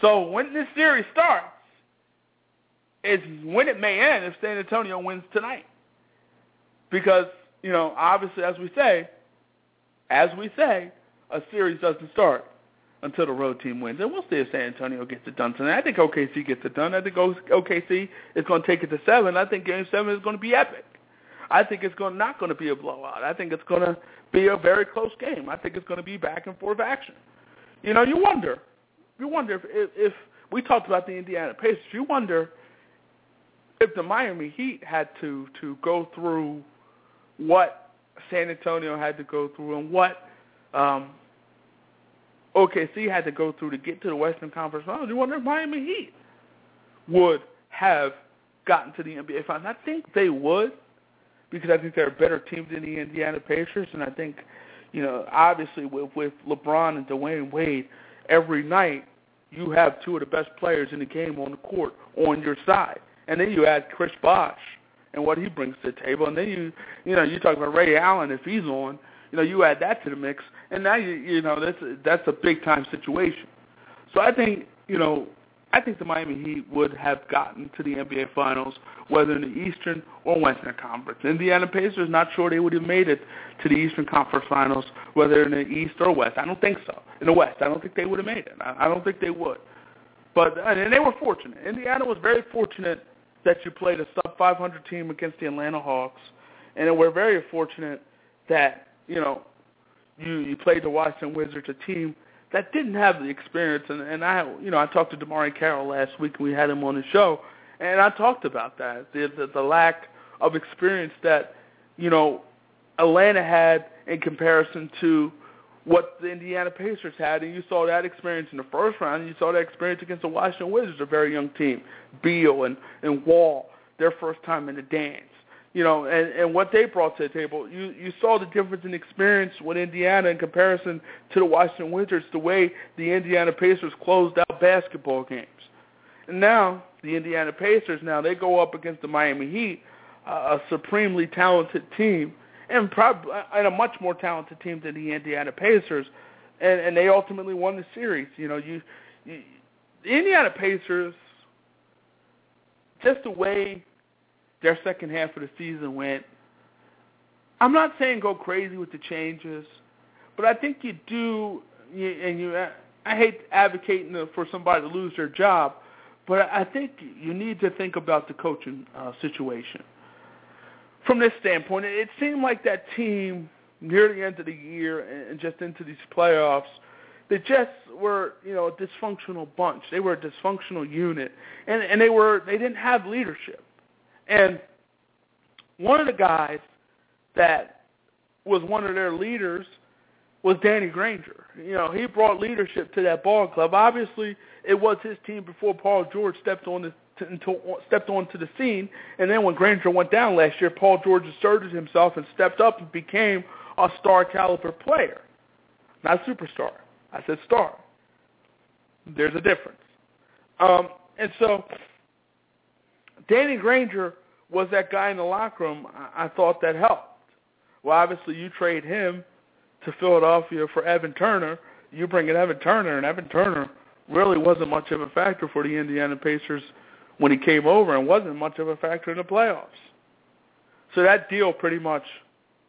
B: So when this series starts, is when it may end if San Antonio wins tonight. Because, you know, obviously, as we say, as we say, a series doesn't start until the road team wins. And we'll see if San Antonio gets it done tonight. I think OKC gets it done. I think OKC is going to take it to seven. I think Game 7 is going to be epic. I think it's going not going to be a blowout. I think it's going to be a very close game. I think it's going to be back and forth action. You know, you wonder, you wonder if, if, if we talked about the Indiana Pacers. You wonder if the Miami Heat had to to go through what San Antonio had to go through and what um, OKC had to go through to get to the Western Conference Finals, you wonder if Miami Heat would have gotten to the NBA Finals. I think they would because I think they're a better team than the Indiana Pacers, and I think, you know, obviously with with LeBron and Dwyane Wade, every night you have two of the best players in the game on the court on your side, and then you add Chris Bosh and what he brings to the table, and then you, you know, you talk about Ray Allen if he's on, you know, you add that to the mix, and now you, you know, that's that's a big time situation. So I think, you know, I think the Miami Heat would have gotten to the NBA Finals, whether in the Eastern or Western Conference. Indiana Pacers, not sure they would have made it to the Eastern Conference Finals, whether in the East or West. I don't think so. In the West, I don't think they would have made it. I don't think they would. But and they were fortunate. Indiana was very fortunate that you played a sub 500 team against the Atlanta Hawks, and we're very fortunate that you know you you played the Washington Wizards, a team that didn't have the experience. And, and I, you know, I talked to DeMarre Carroll last week, and we had him on the show, and I talked about that the, the the lack of experience that you know Atlanta had in comparison to what the Indiana Pacers had, and you saw that experience in the first round, and you saw that experience against the Washington Wizards, a very young team, Beal and and Wall, their first time in the dance you know, and, and what they brought to the table. You you saw the difference in experience with Indiana in comparison to the Washington Wizards, the way the Indiana Pacers closed out basketball games. And now the Indiana Pacers, now they go up against the Miami Heat, uh, a supremely talented team, and probably and a much more talented team than the Indiana Pacers, and and they ultimately won the series. You know, you, you the Indiana Pacers, just the way their second half of the season went. I'm not saying go crazy with the changes, but I think you do. You, and you, I hate advocating for somebody to lose their job, but I think you need to think about the coaching uh, situation. From this standpoint, it seemed like that team near the end of the year and just into these playoffs, they just were, you know, a dysfunctional bunch. They were a dysfunctional unit, and and they were they didn't have leadership. And one of the guys that was one of their leaders was Danny Granger. You know, he brought leadership to that ball club. Obviously, it was his team before Paul George stepped on the to, stepped onto the scene. And then when Granger went down last year, Paul George asserted himself and stepped up and became a star caliber player, not a superstar. I said star. There's a difference. Um, and so Danny Granger was that guy in the locker room I, I thought that helped. Well, obviously you trade him to Philadelphia for Evan Turner. You bring in Evan Turner, and Evan Turner really wasn't much of a factor for the Indiana Pacers when he came over and wasn't much of a factor in the playoffs. So that deal pretty much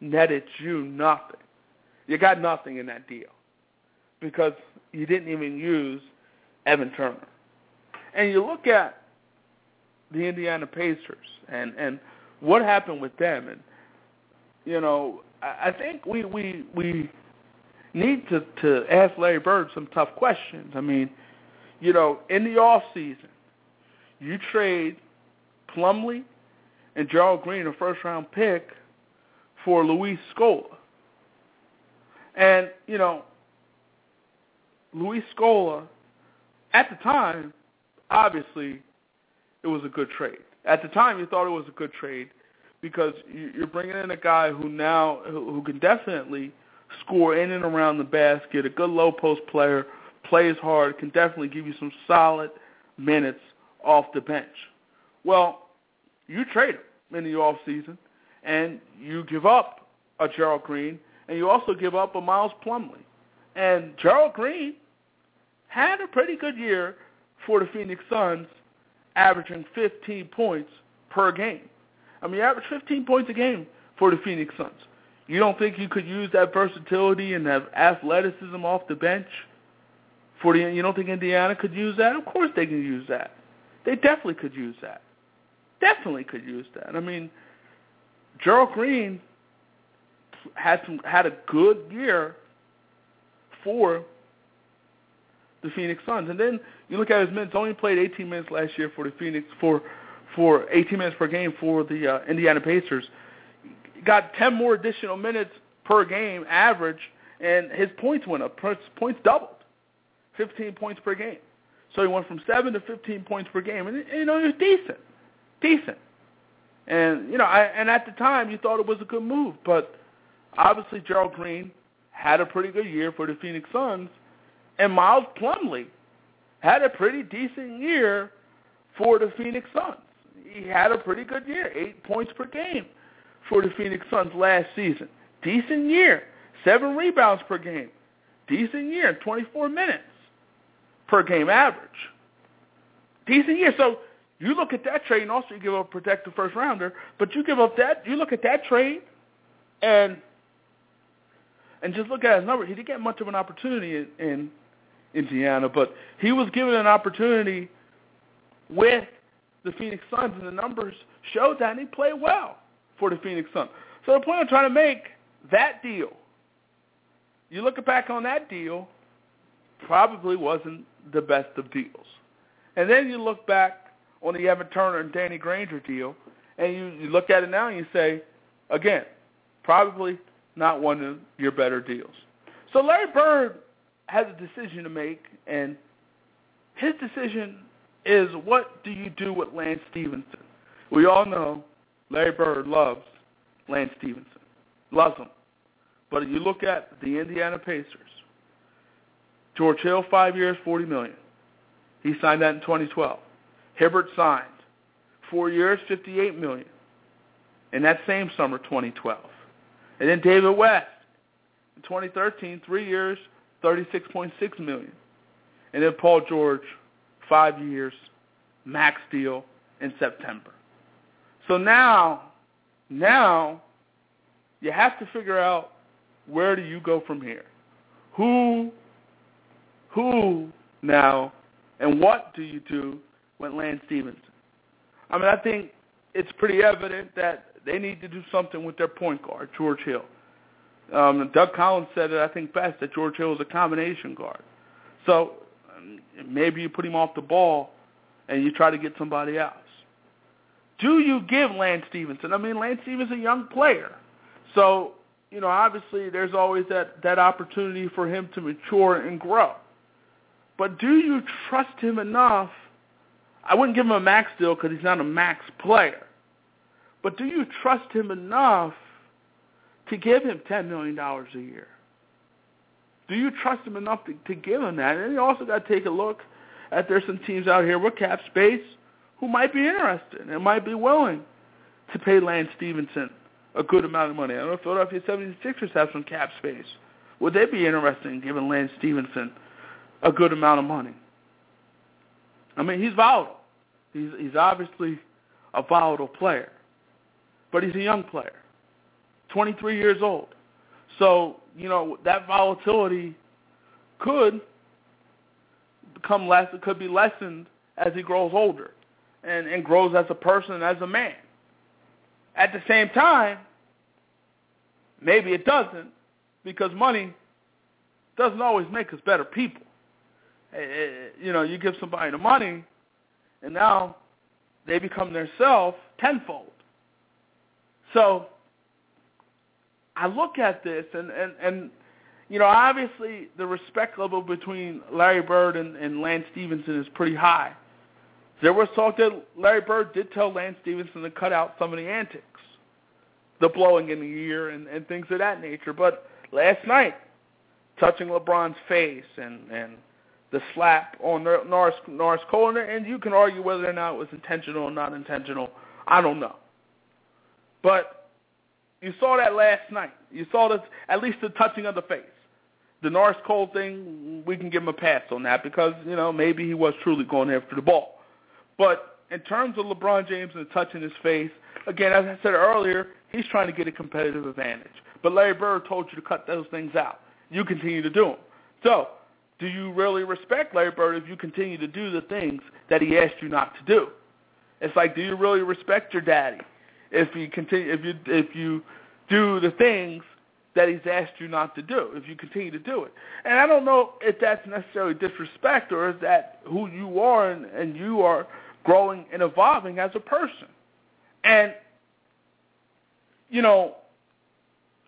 B: netted you nothing. You got nothing in that deal because you didn't even use Evan Turner. And you look at the Indiana Pacers and and what happened with them and you know I, I think we we we need to to ask Larry Bird some tough questions. I mean, you know, in the off season, you trade Plumlee and Gerald Green, a first round pick, for Luis Scola. And, you know, Luis Scola, at the time, obviously it was a good trade. At the time, you thought it was a good trade because you're bringing in a guy who now who can definitely score in and around the basket, a good low post player, plays hard, can definitely give you some solid minutes off the bench. Well, you trade him in the off season, and you give up a Gerald Green, and you also give up a Miles Plumlee. And Gerald Green had a pretty good year for the Phoenix Suns averaging 15 points per game. I mean, average 15 points a game for the Phoenix Suns. You don't think you could use that versatility and have athleticism off the bench for the? You don't think Indiana could use that? Of course they can use that. They definitely could use that. Definitely could use that. I mean, Gerald Green had some had a good year for the Phoenix Suns. And then you look at his minutes; only played 18 minutes last year for the Phoenix for for 18 minutes per game for the uh, Indiana Pacers. Got 10 more additional minutes per game average, and his points went up. Points doubled, 15 points per game. So he went from seven to 15 points per game, and, and you know he was decent, decent. And you know, I, and at the time you thought it was a good move, but obviously Gerald Green had a pretty good year for the Phoenix Suns, and Miles Plumlee had a pretty decent year for the Phoenix Suns. He had a pretty good year, eight points per game for the Phoenix Suns last season. Decent year, seven rebounds per game. Decent year, 24 minutes per game average. Decent year. So you look at that trade, and also you give up a protected first rounder, but you give up that. You look at that trade, and and just look at his number. He didn't get much of an opportunity in, in Indiana, but he was given an opportunity with the Phoenix Suns, and the numbers showed that, and he played well for the Phoenix Suns. So the point I'm trying to make, that deal, you look back on that deal, probably wasn't the best of deals. And then you look back on the Evan Turner and Danny Granger deal, and you, you look at it now and you say, again, probably not one of your better deals. So Larry Bird has a decision to make, and his decision is what do you do with Lance Stephenson? We all know Larry Bird loves Lance Stephenson, loves him. But if you look at the Indiana Pacers, George Hill, five years, 40 million. He signed that in 2012. Hibbert signed. Four years, 58 million. In that same summer, 2012. And then David West, in 2013, three years, 36.6 million. And then Paul George, five years, max deal in September. So now, now, you have to figure out where do you go from here? Who, who now, and what do you do with Lance Stephenson? I mean, I think it's pretty evident that they need to do something with their point guard, George Hill. Um, Doug Collins said it, I think, best, that George Hill is a combination guard. So um, maybe you put him off the ball and you try to get somebody else. Do you give Lance Stephenson? I mean, Lance Stephenson's a young player. So, you know, obviously there's always that, that opportunity for him to mature and grow. But do you trust him enough? I wouldn't give him a max deal because he's not a max player. But do you trust him enough to give him $10 million a year? Do you trust him enough to, to give him that? And you also got to take a look at there's some teams out here with cap space who might be interested and might be willing to pay Lance Stephenson a good amount of money. I don't know Philadelphia 76ers have some cap space. Would they be interested in giving Lance Stephenson a good amount of money? I mean, he's volatile. He's, he's obviously a volatile player, but he's a young player, 23 years old. So, you know, that volatility could become less, it could be lessened as he grows older and, and grows as a person, as a man. At the same time, maybe it doesn't because money doesn't always make us better people. Eh, eh, you know, you give somebody the money, and now they become their self tenfold. So I look at this, and, and, and you know, obviously the respect level between Larry Bird and, and Lance Stephenson is pretty high. There was talk that Larry Bird did tell Lance Stephenson to cut out some of the antics, the blowing in the ear and, and things of that nature. But last night, touching LeBron's face and, and the slap on the Norris, Norris Cole, and you can argue whether or not it was intentional or not intentional. I don't know. But you saw that last night. You saw this, at least the touching of the face. The Norris Cole thing, we can give him a pass on that because, you know, maybe he was truly going after the ball. But in terms of LeBron James and touching his face, again, as I said earlier, he's trying to get a competitive advantage. But Larry Bird told you to cut those things out. You continue to do them. So, do you really respect Larry Bird if you continue to do the things that he asked you not to do? It's like, do you really respect your daddy if you continue if you if you do the things that he's asked you not to do, if you continue to do it. And I don't know if that's necessarily disrespect or is that who you are and, and you are growing and evolving as a person. And, you know,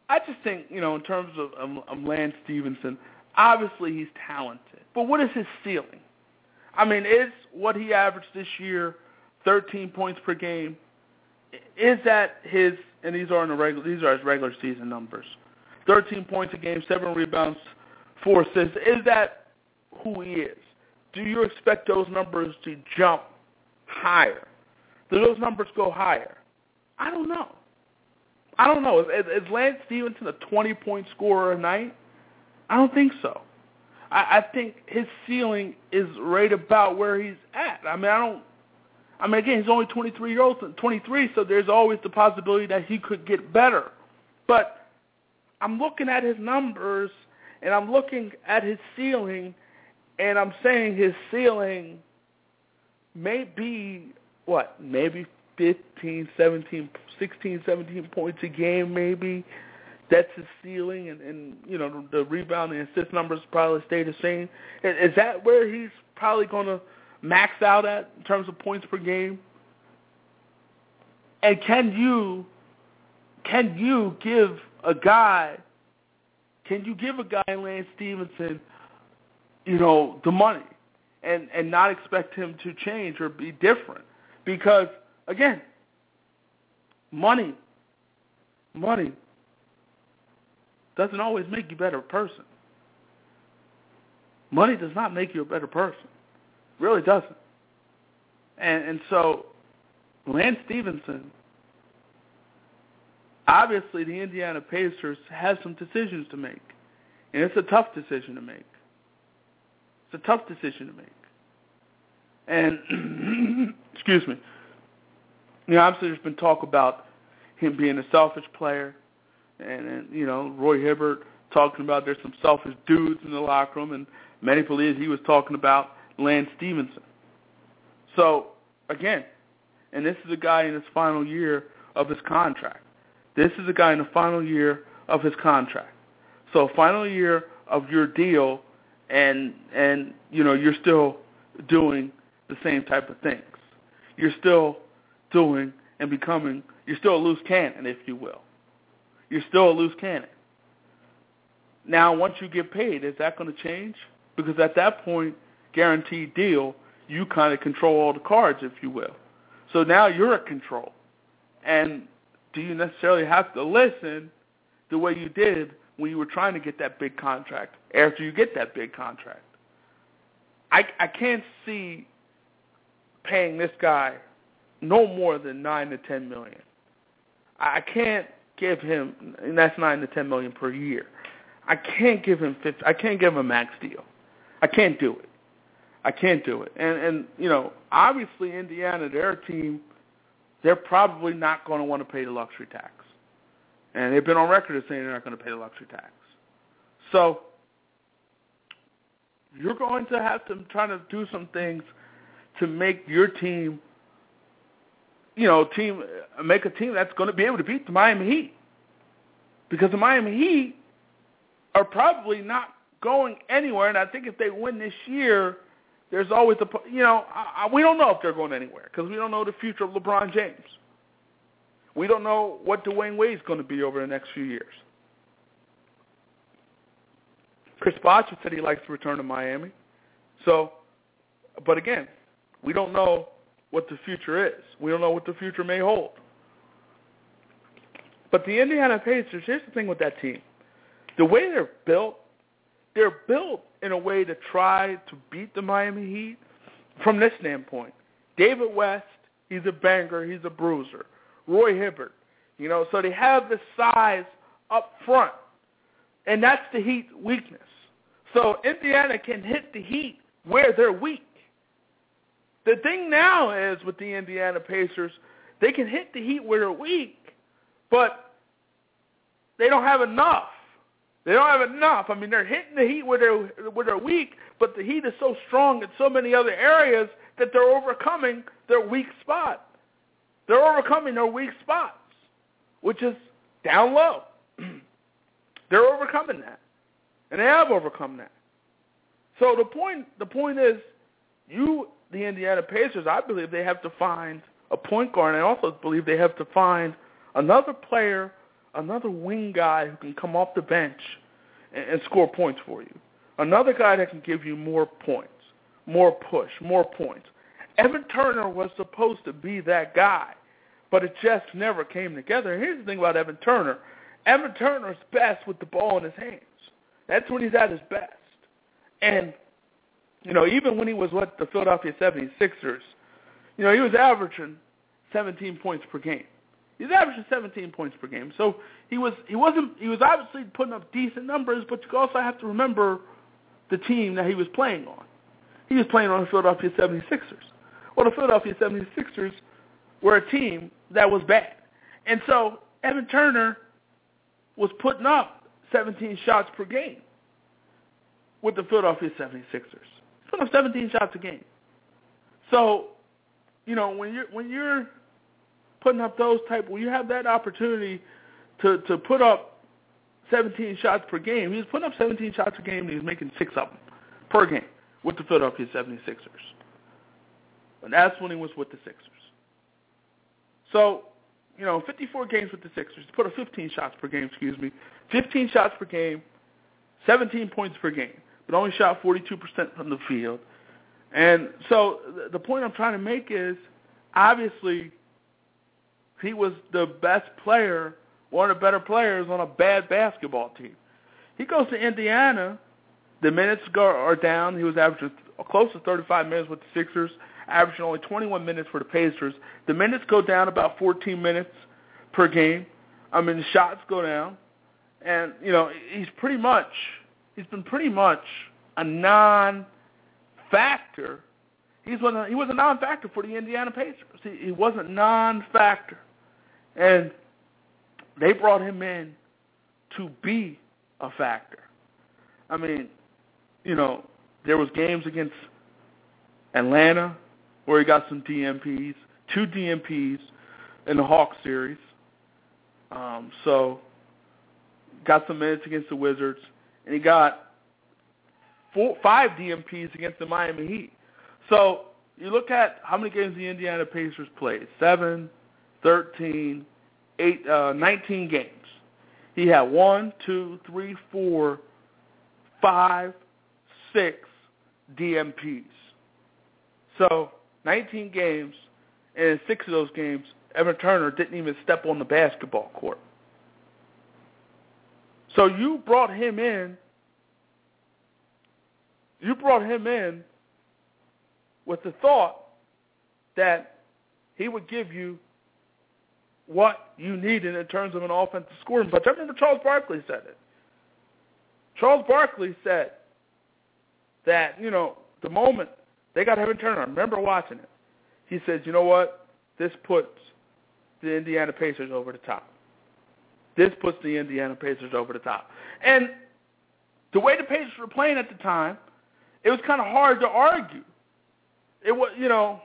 B: I just think, you know, in terms of um, um, Lance Stephenson, obviously he's talented. But what is his ceiling? I mean, is what he averaged this year 13 points per game is that his and these are in the regular these are his regular season numbers. 13 points a game, 7 rebounds, 4 assists. Is that who he is? Do you expect those numbers to jump higher? Do those numbers go higher? I don't know. I don't know. Is, is Lance Stephenson a 20-point scorer a night? I don't think so. I, I think his ceiling is right about where he's at. I mean, I don't. I mean, again, he's only 23 years old, 23, so there's always the possibility that he could get better. But I'm looking at his numbers and I'm looking at his ceiling, and I'm saying his ceiling may be what, maybe 15, 17, 16, 17 points a game, maybe. That's his ceiling, and, and you know the rebound and assist numbers probably stay the same. Is that where he's probably going to max out at in terms of points per game? And can you can you give a guy can you give a guy Lance Stephenson, you know, the money and and not expect him to change or be different? Because again, money, money doesn't always make you a better person. Money does not make you a better person. Really doesn't. And and so Lance Stephenson obviously the Indiana Pacers has some decisions to make. And it's a tough decision to make. It's a tough decision to make. And, excuse me, you know, obviously there's been talk about him being a selfish player. And, and, you know, Roy Hibbert talking about there's some selfish dudes in the locker room. And many believe he was talking about Lance Stephenson. So, again, and this is a guy in his final year of his contract. This is a guy in the final year of his contract. So final year of your deal and and you know, you're still doing the same type of things. You're still doing and becoming you're still a loose cannon, if you will. You're still a loose cannon. Now once you get paid, is that going to change? Because at that point, guaranteed deal, you kind of control all the cards, if you will. So now you're at control. And do you necessarily have to listen the way you did when you were trying to get that big contract after you get that big contract? I, I can't see paying this guy no more than nine to ten million. I can't give him, and that's nine to ten million per year. I can't give him 50, I can't give him a max deal. I can't do it. I can't do it. And and you know, obviously Indiana, their team they're probably not going to want to pay the luxury tax. And they've been on record as saying they're not going to pay the luxury tax. So you're going to have to try to do some things to make your team, you know, team make a team that's going to be able to beat the Miami Heat. Because the Miami Heat are probably not going anywhere, and I think if they win this year, there's always a you know I, I, we don't know if they're going anywhere because we don't know the future of LeBron James. We don't know what Dwyane Wade's going to be over the next few years. Chris Bosh said he likes to return to Miami. So, but again, we don't know what the future is. We don't know what the future may hold. But the Indiana Pacers, here's the thing with that team. The way they're built, they're built in a way to try to beat the Miami Heat from this standpoint. David West, he's a banger, he's a bruiser. Roy Hibbert, you know, so they have the size up front, and that's the Heat's weakness. So Indiana can hit the Heat where they're weak. The thing now is with the Indiana Pacers, they can hit the Heat where they're weak, but they don't have enough. They don't have enough. I mean, they're hitting the Heat where they're where they're weak, but the Heat is so strong in so many other areas that they're overcoming their weak spot. They're overcoming their weak spots, which is down low. they're overcoming that, and they have overcome that. So the point the point is, you the Indiana Pacers, I believe they have to find a point guard, and I also believe they have to find another player another wing guy who can come off the bench and, and score points for you. Another guy that can give you more points, more push, more points. Evan Turner was supposed to be that guy, but it just never came together. And here's the thing about Evan Turner. Evan Turner is best with the ball in his hands. That's when he's at his best. And, you know, even when he was with the Philadelphia 76ers, you know, he was averaging 17 points per game. He's averaging 17 points per game. So he was he wasn't he was obviously putting up decent numbers, but you also have to remember the team that he was playing on. He was playing on the Philadelphia 76ers. Well, the Philadelphia 76ers were a team that was bad. And so Evan Turner was putting up 17 shots per game with the Philadelphia 76ers. Putting up 17 shots a game. So, you know, when you're when you're putting up those type, when you have that opportunity to to put up 17 shots per game, he was putting up 17 shots a game and he was making six of them per game with the Philadelphia 76ers. And that's when he was with the Sixers. So, you know, 54 games with the Sixers, put up 15 shots per game, excuse me, 15 shots per game, 17 points per game, but only shot 42% from the field. And so the point I'm trying to make is, obviously, he was the best player, one of the better players on a bad basketball team. He goes to Indiana. The minutes go, are down. He was averaging close to 35 minutes with the Sixers, averaging only 21 minutes for the Pacers. The minutes go down about 14 minutes per game. I mean, the shots go down. And, you know, he's pretty much, he's been pretty much a non-factor. He's one, he was a non-factor for the Indiana Pacers. He, he was a non-factor. And they brought him in to be a factor. I mean, you know, there was games against Atlanta where he got some DNPs, two DNPs in the Hawks series. Um, so got some minutes against the Wizards, and he got four, five DNPs against the Miami Heat. So you look at how many games the Indiana Pacers played: seven, 13, eight, uh, 19 games. He had one, two, three, four, five, six DNPs. So 19 games, and in six of those games, Evan Turner didn't even step on the basketball court. So you brought him in. You brought him in with the thought that he would give you what you needed in terms of an offensive scoring But I remember Charles Barkley said it. Charles Barkley said that, you know, the moment they got Evan Turner, I remember watching it. He said, you know what? This puts the Indiana Pacers over the top. This puts the Indiana Pacers over the top. And the way the Pacers were playing at the time, it was kind of hard to argue. It was, you know,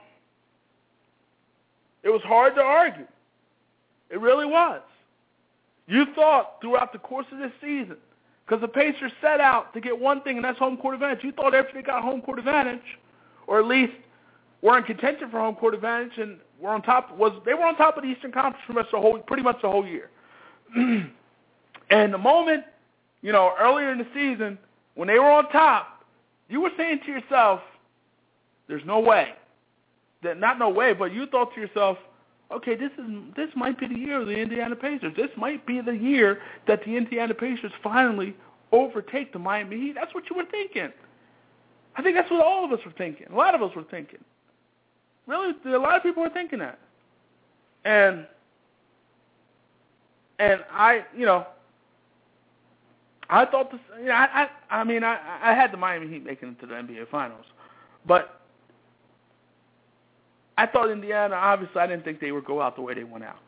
B: it was hard to argue. It really was. You thought throughout the course of this season, because the Pacers set out to get one thing, and that's home court advantage. You thought after they got home court advantage, or at least were in contention for home court advantage, and were on top was they were on top of the Eastern Conference for the whole, pretty much the whole year. and the moment, you know, earlier in the season when they were on top, you were saying to yourself, "There's no way." That not no way, but you thought to yourself, okay, this is this might be the year of the Indiana Pacers. This might be the year that the Indiana Pacers finally overtake the Miami Heat. That's what you were thinking. I think that's what all of us were thinking. A lot of us were thinking. Really, a lot of people were thinking that. And and I, you know, I thought this. You know, I, I, I mean, I, I had the Miami Heat making it to the NBA Finals, but I thought Indiana, obviously, I didn't think they would go out the way they went out.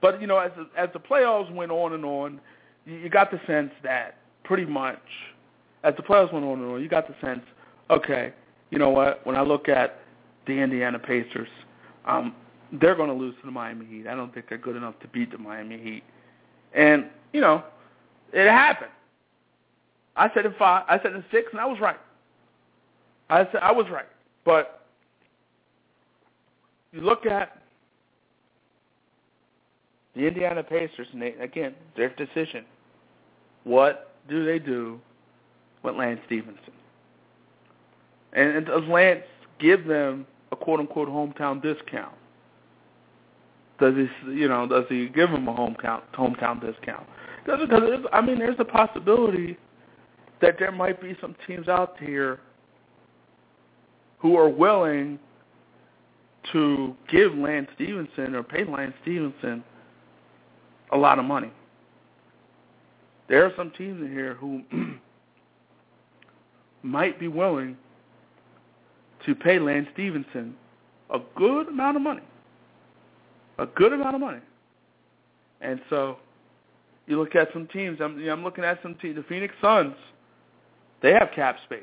B: But, you know, as the, as the playoffs went on and on, you, you got the sense that pretty much, as the playoffs went on and on, you got the sense, okay, you know what, when I look at the Indiana Pacers, um, they're going to lose to the Miami Heat. I don't think they're good enough to beat the Miami Heat. And, you know, it happened. I said in five, I said in six, and I was right. I said I was right. But you look at the Indiana Pacers, and they, again, their decision. What do they do with Lance Stephenson? And, and does Lance give them a quote-unquote hometown discount? Does he, you know, does he give him a hometown hometown discount? Because I mean, there's a possibility that there might be some teams out here who are willing to give Lance Stephenson or pay Lance Stephenson a lot of money. There are some teams in here who might be willing to pay Lance Stephenson a good amount of money. A good amount of money. And so you look at some teams. I'm, you know, I'm looking at some teams. The Phoenix Suns, they have cap space.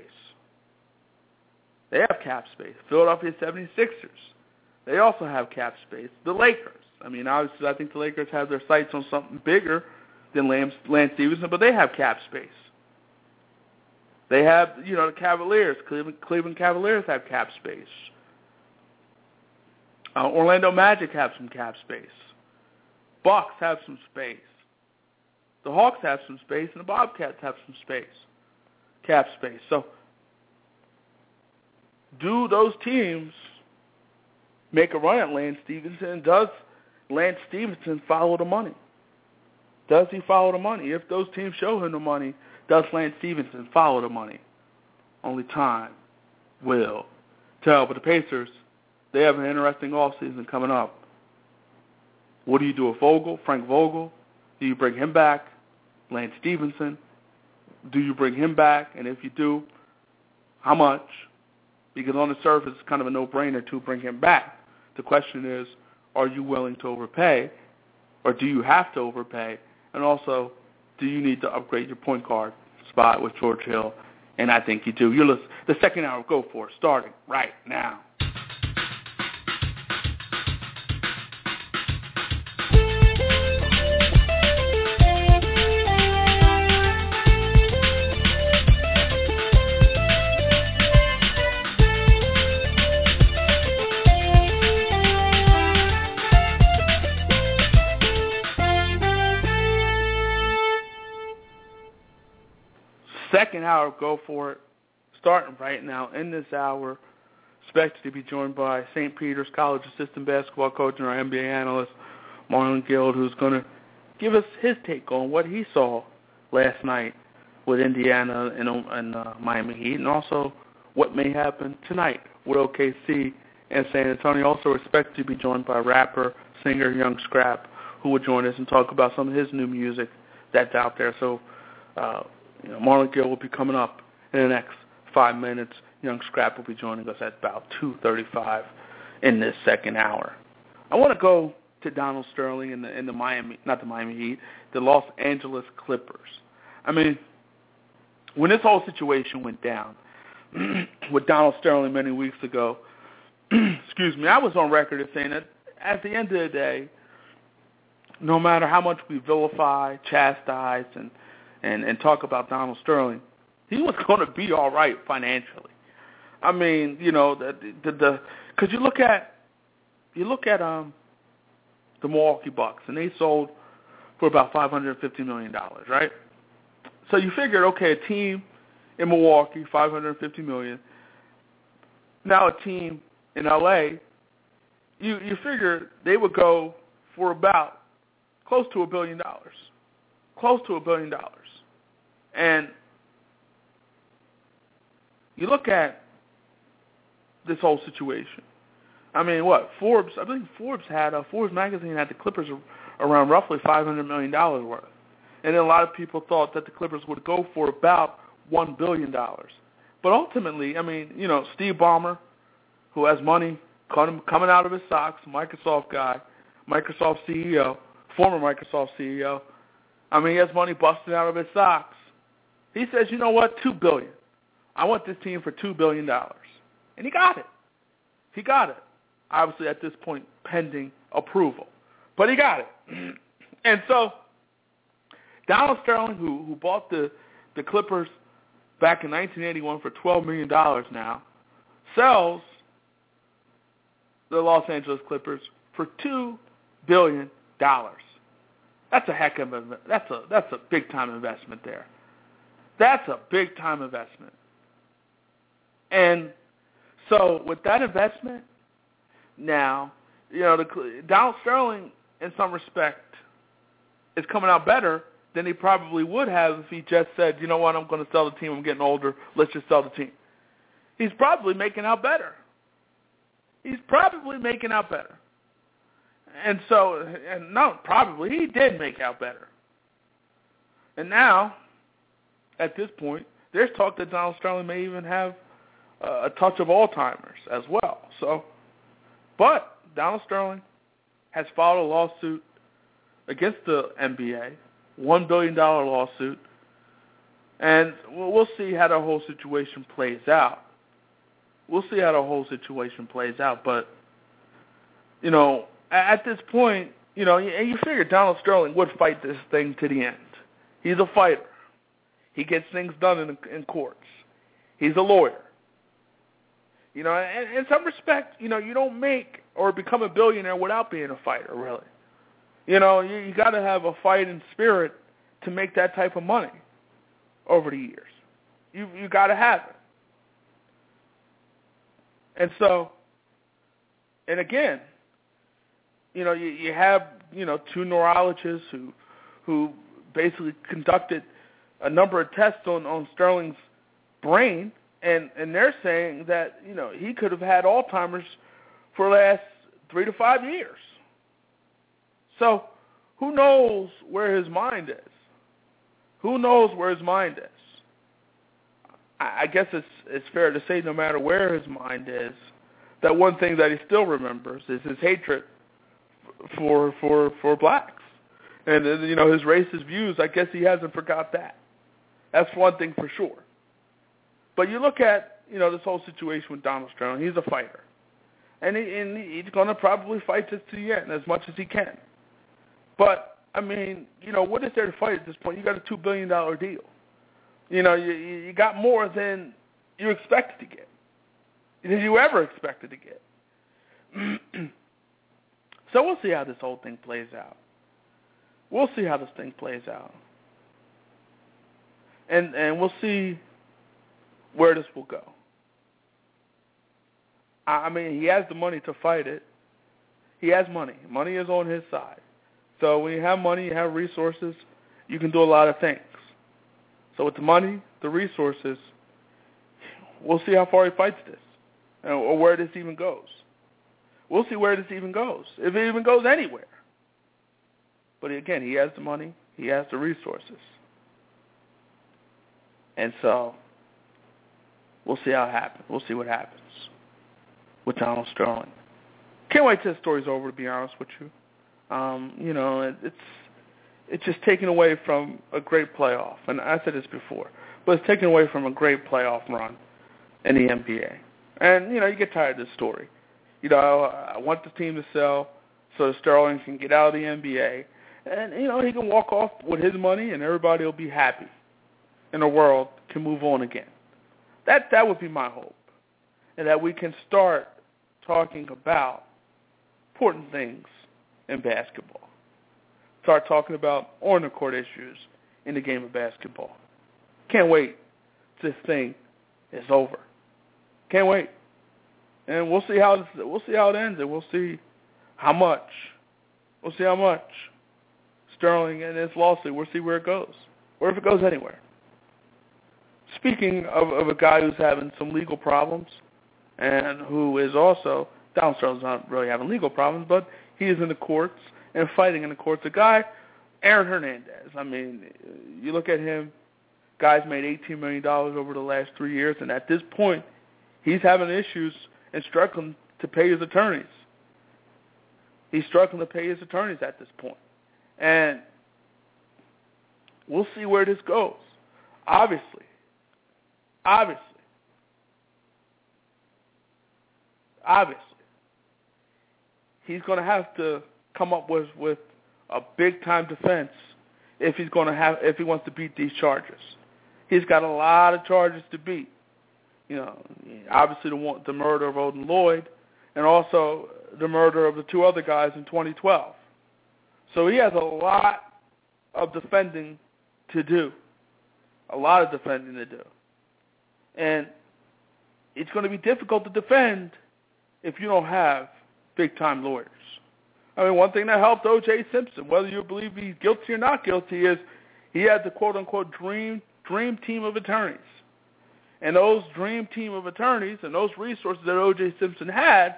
B: They have cap space. Philadelphia 76ers, they also have cap space. The Lakers, I mean, obviously I think the Lakers have their sights on something bigger than Lance, Stephenson, but they have cap space. They have, you know, the Cavaliers, Cleveland, Cleveland Cavaliers have cap space. Uh, Orlando Magic have some cap space. Bucks have some space. The Hawks have some space, and the Bobcats have some space, cap space. So, do those teams make a run at Lance Stephenson? Does Lance Stephenson follow the money? Does he follow the money? If those teams show him the money, does Lance Stephenson follow the money? Only time will tell. But the Pacers, they have an interesting offseason coming up. What do you do with Vogel, Frank Vogel? Do you bring him back? Lance Stephenson? Do you bring him back? And if you do, how much? Because on the surface, it's kind of a no-brainer to bring him back. The question is, are you willing to overpay, or do you have to overpay? And also, do you need to upgrade your point guard spot with George Hill? And I think you do. You're the second hour, go for it, starting right now. Second hour, go for it. Starting right now in this hour, expected to be joined by St. Peter's College assistant basketball coach and our NBA analyst, Marlon Guild, who's going to give us his take on what he saw last night with Indiana and, and uh, Miami Heat, and also what may happen tonight with OKC and San Antonio. Also expected to be joined by rapper, singer Young Scrap, who will join us and talk about some of his new music that's out there. So uh, you know, Marlon Gill will be coming up in the next five minutes. Young Scrap will be joining us at about 2.35 in this second hour. I want to go to Donald Sterling and the, in the Miami, not the Miami Heat, the Los Angeles Clippers. I mean, when this whole situation went down with Donald Sterling many weeks ago, excuse me, I was on record as saying that at the end of the day, no matter how much we vilify, chastise, and – and and talk about Donald Sterling, he was going to be all right financially. I mean, you know, the the because you look at you look at um the Milwaukee Bucks, and they sold for about five hundred fifty million dollars, right? So you figured, okay, a team in Milwaukee, five hundred fifty million. Now a team in LA, you you figure they would go for about close to a billion dollars, close to a billion dollars. And you look at this whole situation. I mean, what Forbes? I believe Forbes had a Forbes magazine had the Clippers around roughly five hundred million dollars worth, and then a lot of people thought that the Clippers would go for about one billion dollars. But ultimately, I mean, you know, Steve Ballmer, who has money coming out of his socks, Microsoft guy, Microsoft CEO, former Microsoft CEO. I mean, he has money busting out of his socks. He says, you know what, two billion. I want this team for two billion dollars, and he got it. He got it. Obviously, at this point, pending approval, but he got it. and so, Donald Sterling, who who bought the the Clippers back in 1981 for 12 million dollars, now sells the Los Angeles Clippers for two billion dollars. That's a heck of a that's a that's a big time investment there. That's a big time investment. And so with that investment, now you know, the Donald Sterling, in some respect, is coming out better than he probably would have if he just said, you know what, I'm going to sell the team. I'm getting older. Let's just sell the team. He's probably making out better. He's probably making out better. And so, and no, probably he did make out better. And now, at this point, there's talk that Donald Sterling may even have uh, a touch of Alzheimer's as well. So, but Donald Sterling has filed a lawsuit against the NBA, one billion dollar lawsuit, and we'll see how the whole situation plays out. We'll see how the whole situation plays out, but you know, at this point, you know, and you figure Donald Sterling would fight this thing to the end. He's a fighter. He gets things done in, in courts. He's a lawyer. You know, and in some respect, you know, you don't make or become a billionaire without being a fighter, really. You know, you, you got to have a fighting spirit to make that type of money over the years. You you got to have it. And so, and again, you know, you, you have you know two neurologists who who basically conducted a number of tests on on Sterling's brain, and and they're saying that you know he could have had Alzheimer's for the last three to five years. So, who knows where his mind is? Who knows where his mind is? I, I guess it's it's fair to say, no matter where his mind is, that one thing that he still remembers is his hatred for for for blacks, and you know his racist views. I guess he hasn't forgot that. That's one thing for sure. But you look at you know this whole situation with Donald Sterling. He's a fighter, and he, and he's going to probably fight this to the end as much as he can. But I mean, you know, what is there to fight at this point? You got a two billion dollar deal. You know, you you got more than you expected to get. Than you ever expected to get. So we'll see how this whole thing plays out. We'll see how this thing plays out. And and we'll see where this will go. I mean, he has the money to fight it. He has money. Money is on his side. So when you have money, you have resources, you can do a lot of things. So with the money, the resources, we'll see how far he fights this, or where this even goes. We'll see where this even goes, if it even goes anywhere. But again, he has the money, he has the resources. And so we'll see how it happens. We'll see what happens with Donald Sterling. Can't wait till the story's over, to be honest with you. Um, you know, it, it's it's just taken away from a great playoff. And I said this before, but it's taken away from a great playoff run in the NBA. And, you know, you get tired of this story you know, I want the team to sell so Sterling can get out of the NBA, and you know he can walk off with his money, and everybody will be happy, and the world can move on again. That that would be my hope, and that we can start talking about important things in basketball. Start talking about on the court issues in the game of basketball. Can't wait. This thing is over. Can't wait and we'll see how this, we'll see how it ends, and we'll see how much. We'll see how much Sterling and his lawsuit. We'll see where it goes, or if it goes anywhere. Speaking of, of a guy who's having some legal problems, and who is also Donald not really having legal problems, but he is in the courts and fighting in the courts. A guy, Aaron Hernandez. I mean, you look at him. Guy's made $18 million over the last three years, and at this point, he's having issues and struggling to pay his attorneys. He's struggling to pay his attorneys at this point. And we'll see where this goes. Obviously. Obviously. Obviously. He's going to have to come up with, with a big time defense if he's going to have if he wants to beat these charges. He's got a lot of charges to beat you know, obviously the the murder of Odin Lloyd, and also the murder of the two other guys in 2012. So he has a lot of defending to do, a lot of defending to do, and it's going to be difficult to defend if you don't have big-time lawyers. I mean, one thing that helped O.J. Simpson, whether you believe he's guilty or not guilty, is he had the quote-unquote dream dream team of attorneys. And those dream team of attorneys and those resources that O.J. Simpson had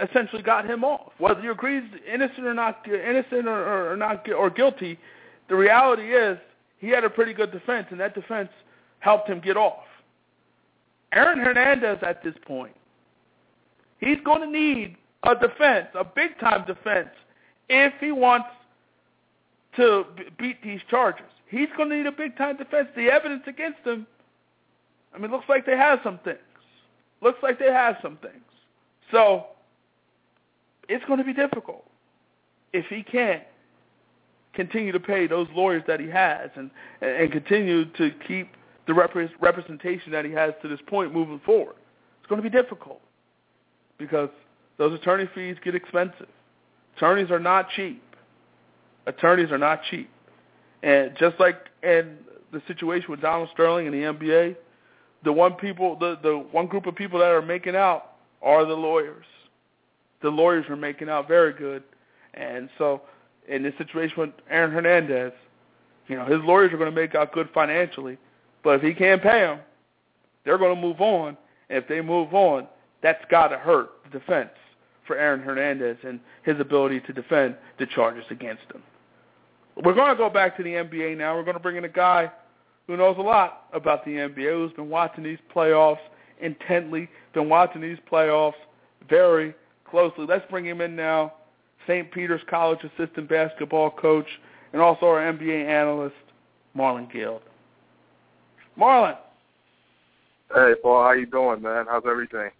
B: essentially got him off. Whether you agree innocent or not, innocent or, or not or guilty, the reality is he had a pretty good defense, and that defense helped him get off. Aaron Hernandez at this point, he's going to need a defense, a big-time defense, if he wants to beat these charges. He's going to need a big-time defense. The evidence against him, I mean, looks like they have some things. Looks like they have some things. So it's going to be difficult if he can't continue to pay those lawyers that he has and and continue to keep the repre- representation that he has to this point moving forward. It's going to be difficult because those attorney fees get expensive. Attorneys are not cheap. Attorneys are not cheap. And just like in the situation with Donald Sterling and the NBA, the one people the, the one group of people that are making out are the lawyers. The lawyers are making out very good. And so in this situation with Aaron Hernandez, you know, his lawyers are going to make out good financially, but if he can't pay them, they're going to move on. And if they move on, that's got to hurt the defense for Aaron Hernandez and his ability to defend the charges against him. We're going to go back to the NBA now. We're going to bring in a guy who knows a lot about the NBA, who's been watching these playoffs intently, been watching these playoffs very closely. Let's bring him in now. St. Peter's College assistant basketball coach, and also our NBA analyst, Marlon Guild. Marlon.
G: Hey, Paul, how you doing, man? How's everything?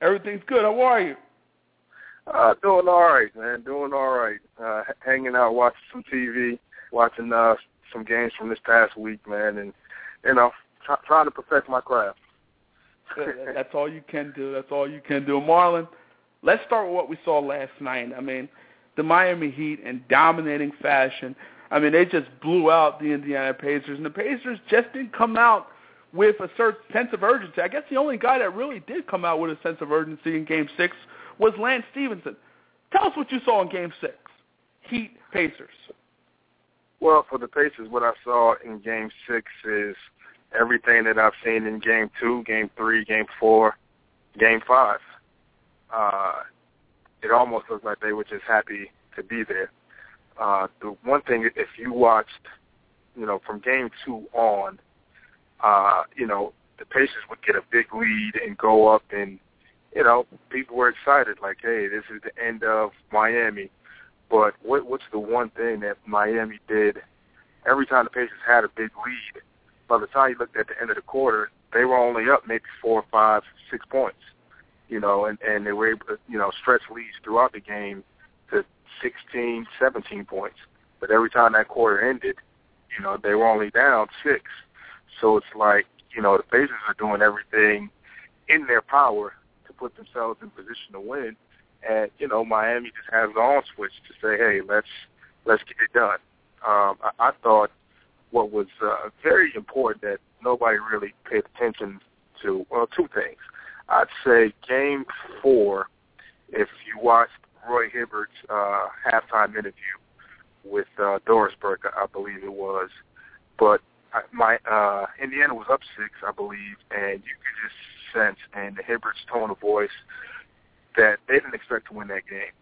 B: Everything's good. How are you?
G: Uh, doing all right, man. Doing all right. Uh, hanging out, watching some TV, watching uh, some games from this past week, man, and you know, try, trying to perfect my craft.
B: That's all you can do. That's all you can do, Marlon. Let's start with what we saw last night. I mean, the Miami Heat in dominating fashion. I mean, they just blew out the Indiana Pacers, and the Pacers just didn't come out with a certain sense of urgency. I guess the only guy that really did come out with a sense of urgency in Game 6 was Lance Stephenson. Tell us what you saw in Game 6, Heat Pacers.
G: Well, for the Pacers, what I saw in Game 6 is everything that I've seen in Game 2, Game 3, Game 4, Game 5. Uh, it almost looked like they were just happy to be there. Uh, the one thing, if you watched, you know, from Game 2 on, uh, you know, the Pacers would get a big lead and go up and, you know, people were excited, like, hey, this is the end of Miami. But what, what's the one thing that Miami did every time the Pacers had a big lead? By the time you looked at the end of the quarter, they were only up maybe four, five, six points. You know, and and they were able to you know stretch leads throughout the game 16, 17 points. But every time that quarter ended, you know, they were only down six. So it's like you know the Pacers are doing everything in their power to put themselves in position to win and you know Miami just has the on switch to say, hey, let's let's get it done. Um, I, I thought what was uh, very important that nobody really paid attention to. Well, two things. I'd say Game Four, if you watched Roy Hibbert's uh, halftime interview with uh, Doris Burke, I believe it was, but my uh, Indiana was up six, I believe, and you could just sense in the Hibbert's tone of voice that they didn't expect to win that game.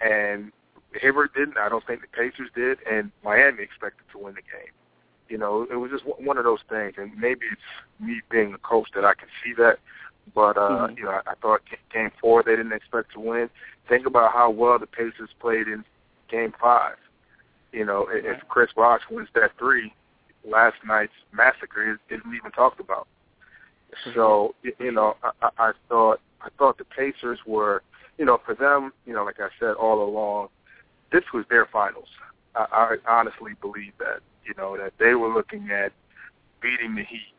G: And Hibbert didn't. I don't think the Pacers did, and Miami expected to win the game. You know, it was just one of those things, and maybe it's me being a coach that I can see that. But uh, mm-hmm. you know, I, I thought Game Four they didn't expect to win. Think about how well the Pacers played in Game Five. You know, right. if Chris Bosh wins that three, last night's massacre isn't even talked about. So you know, I, I thought I thought the Pacers were, you know, for them, you know, like I said all along, this was their finals. I, I honestly believe that, you know, that they were looking at beating the Heat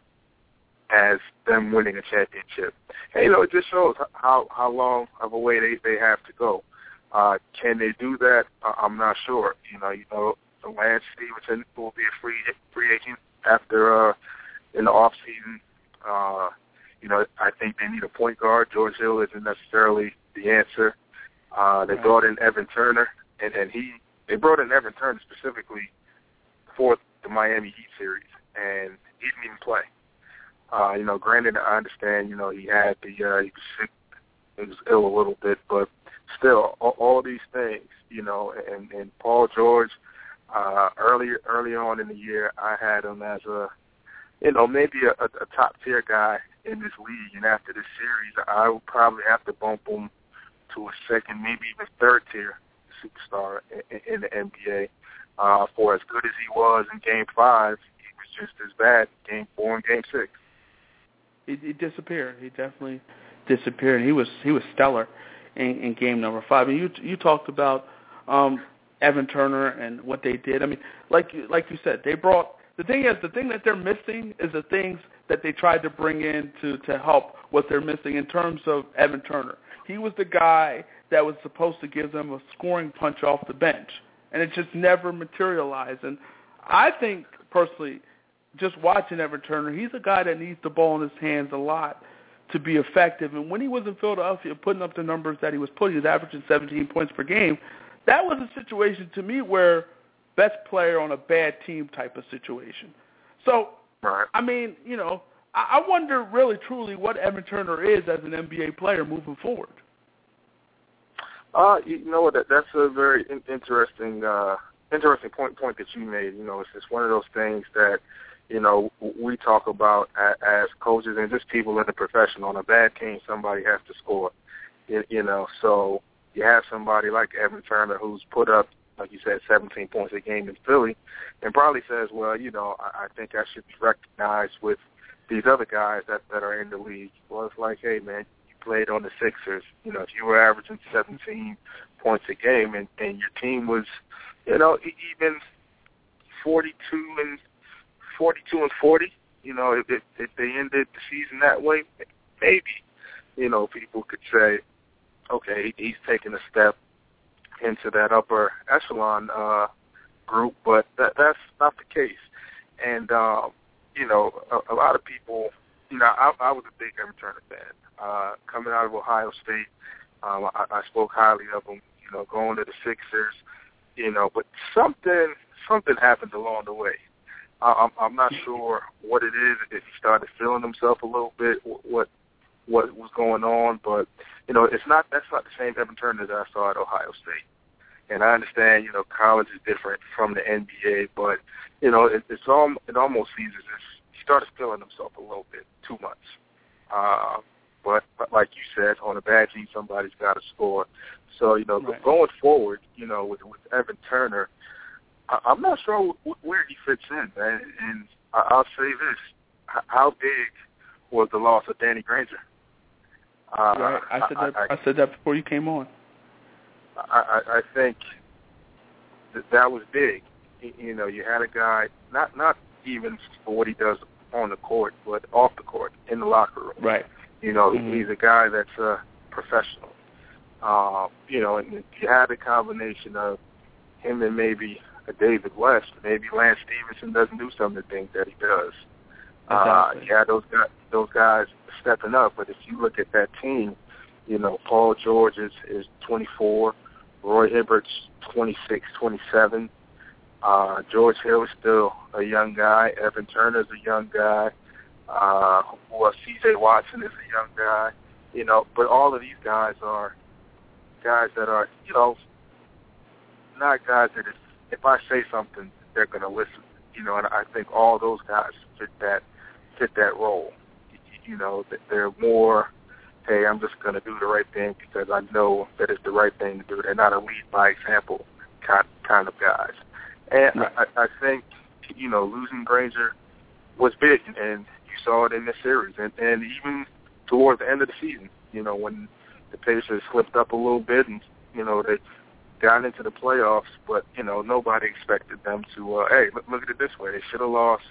G: as them winning a championship. And, you know, it just shows how how long of a way they they have to go. Uh, can they do that? Uh, I'm not sure. You know, you know, Lance Stephenson will be a free free agent after uh, in the off season. Uh, you know, I think they need a point guard. George Hill isn't necessarily the answer. Uh, they brought in Evan Turner, and and he they brought in Evan Turner specifically for the Miami Heat series, and he didn't even play. Uh, you know, granted, I understand. You know, he had the uh, he was sick, he was ill a little bit, but still, all, all these things. You know, and and Paul George. Uh, earlier early on in the year, I had him as a, you know, maybe a, a top tier guy in this league. And after this series, I would probably have to bump him to a second, maybe even third tier superstar in, in the NBA. Uh, for as good as he was in Game Five, he was just as bad in Game Four and Game Six.
B: He, he disappeared. He definitely disappeared. He was he was stellar in, in Game Number Five. And you you talked about um, Evan Turner and what they did. I mean, like you like you said, they brought the thing is the thing that they're missing is the things that they tried to bring in to to help what they're missing in terms of Evan Turner. He was the guy that was supposed to give them a scoring punch off the bench, and it just never materialized. And I think personally, just watching Evan Turner, he's a guy that needs the ball in his hands a lot to be effective. And when he was in Philadelphia, putting up the numbers that he was putting, he's averaging 17 points per game. That was a situation to me where best player on a bad team type of situation. So,
G: right.
B: I mean, you know, I wonder really truly what Evan Turner is as an NBA player moving forward.
G: Uh, you know what? That, that's a very in- interesting, uh, interesting point point that you made. You know, it's just one of those things that you know we talk about as, coaches and just people in the profession. On a bad team, somebody has to score. You, know, so you have somebody like Evan Turner who's put up like you said, 17 points a game in Philly, and probably says, well, you know, I, I think I should be recognized with these other guys that that are in the league. Well, it's like, hey, man, you played on the Sixers. You know, if you were averaging 17 points a game, and and your team was, you know, even 42 and 42 and 40. You know, if, if, if they ended the season that way, maybe, you know, people could say, okay, he's taking a step into that upper echelon uh, group, but that, that's not the case. And um, you know, a, a lot of people, you know, I, I was a big Evan Turner fan. Uh, coming out of Ohio State, um, I, I spoke highly of him. You know, going to the Sixers, you know, but something something happened along the way. I, I'm, I'm not sure what it is. If he started feeling himself a little bit, what what was going on, but you know, it's not that's not the same Evan Turner that I saw at Ohio State. And I understand, you know, college is different from the NBA, but you know, it, it's all it almost seems as if he started feeling himself a little bit too much. Uh, but, but like you said, on a bad team, somebody's got to score. So you know,
B: right.
G: going forward, you know, with with Evan Turner, I, I'm not sure where he fits in, man. And I, I'll say this: how big was the loss of Danny Granger?
B: Uh, right. I said that. I, I, I said that before you came on.
G: I, I think that that was big. You know, you had a guy not not even for what he does on the court, but off the court in the locker room.
B: Right.
G: You know,
B: mm-hmm.
G: he's a guy that's a professional. Uh, you know, and you had a combination of him and maybe a David West. Maybe Lance Stephenson doesn't do some of the things that he does.
B: Exactly.
G: Uh, had those guys, those guys stepping up, but if you look at that team, you know, Paul George is, is 24. Roy Hibbert's 26, 27. Uh, George Hill is still a young guy. Evan Turner's a young guy. Uh, well, C.J. Watson is a young guy. You know, but all of these guys are guys that are, you know, not guys that if, if I say something, they're going to listen. You know, and I think all those guys fit that fit that role. You know, that they're more hey, I'm just going to do the right thing because I know that it's the right thing to do. They're not a lead by example kind kind of guys. And
B: right.
G: I, I think you know losing Granger was big, and you saw it in this series, and, and even towards the end of the season. You know when the Pacers slipped up a little bit, and you know they got into the playoffs, but you know nobody expected them to. Uh, hey, look, look at it this way: they should have lost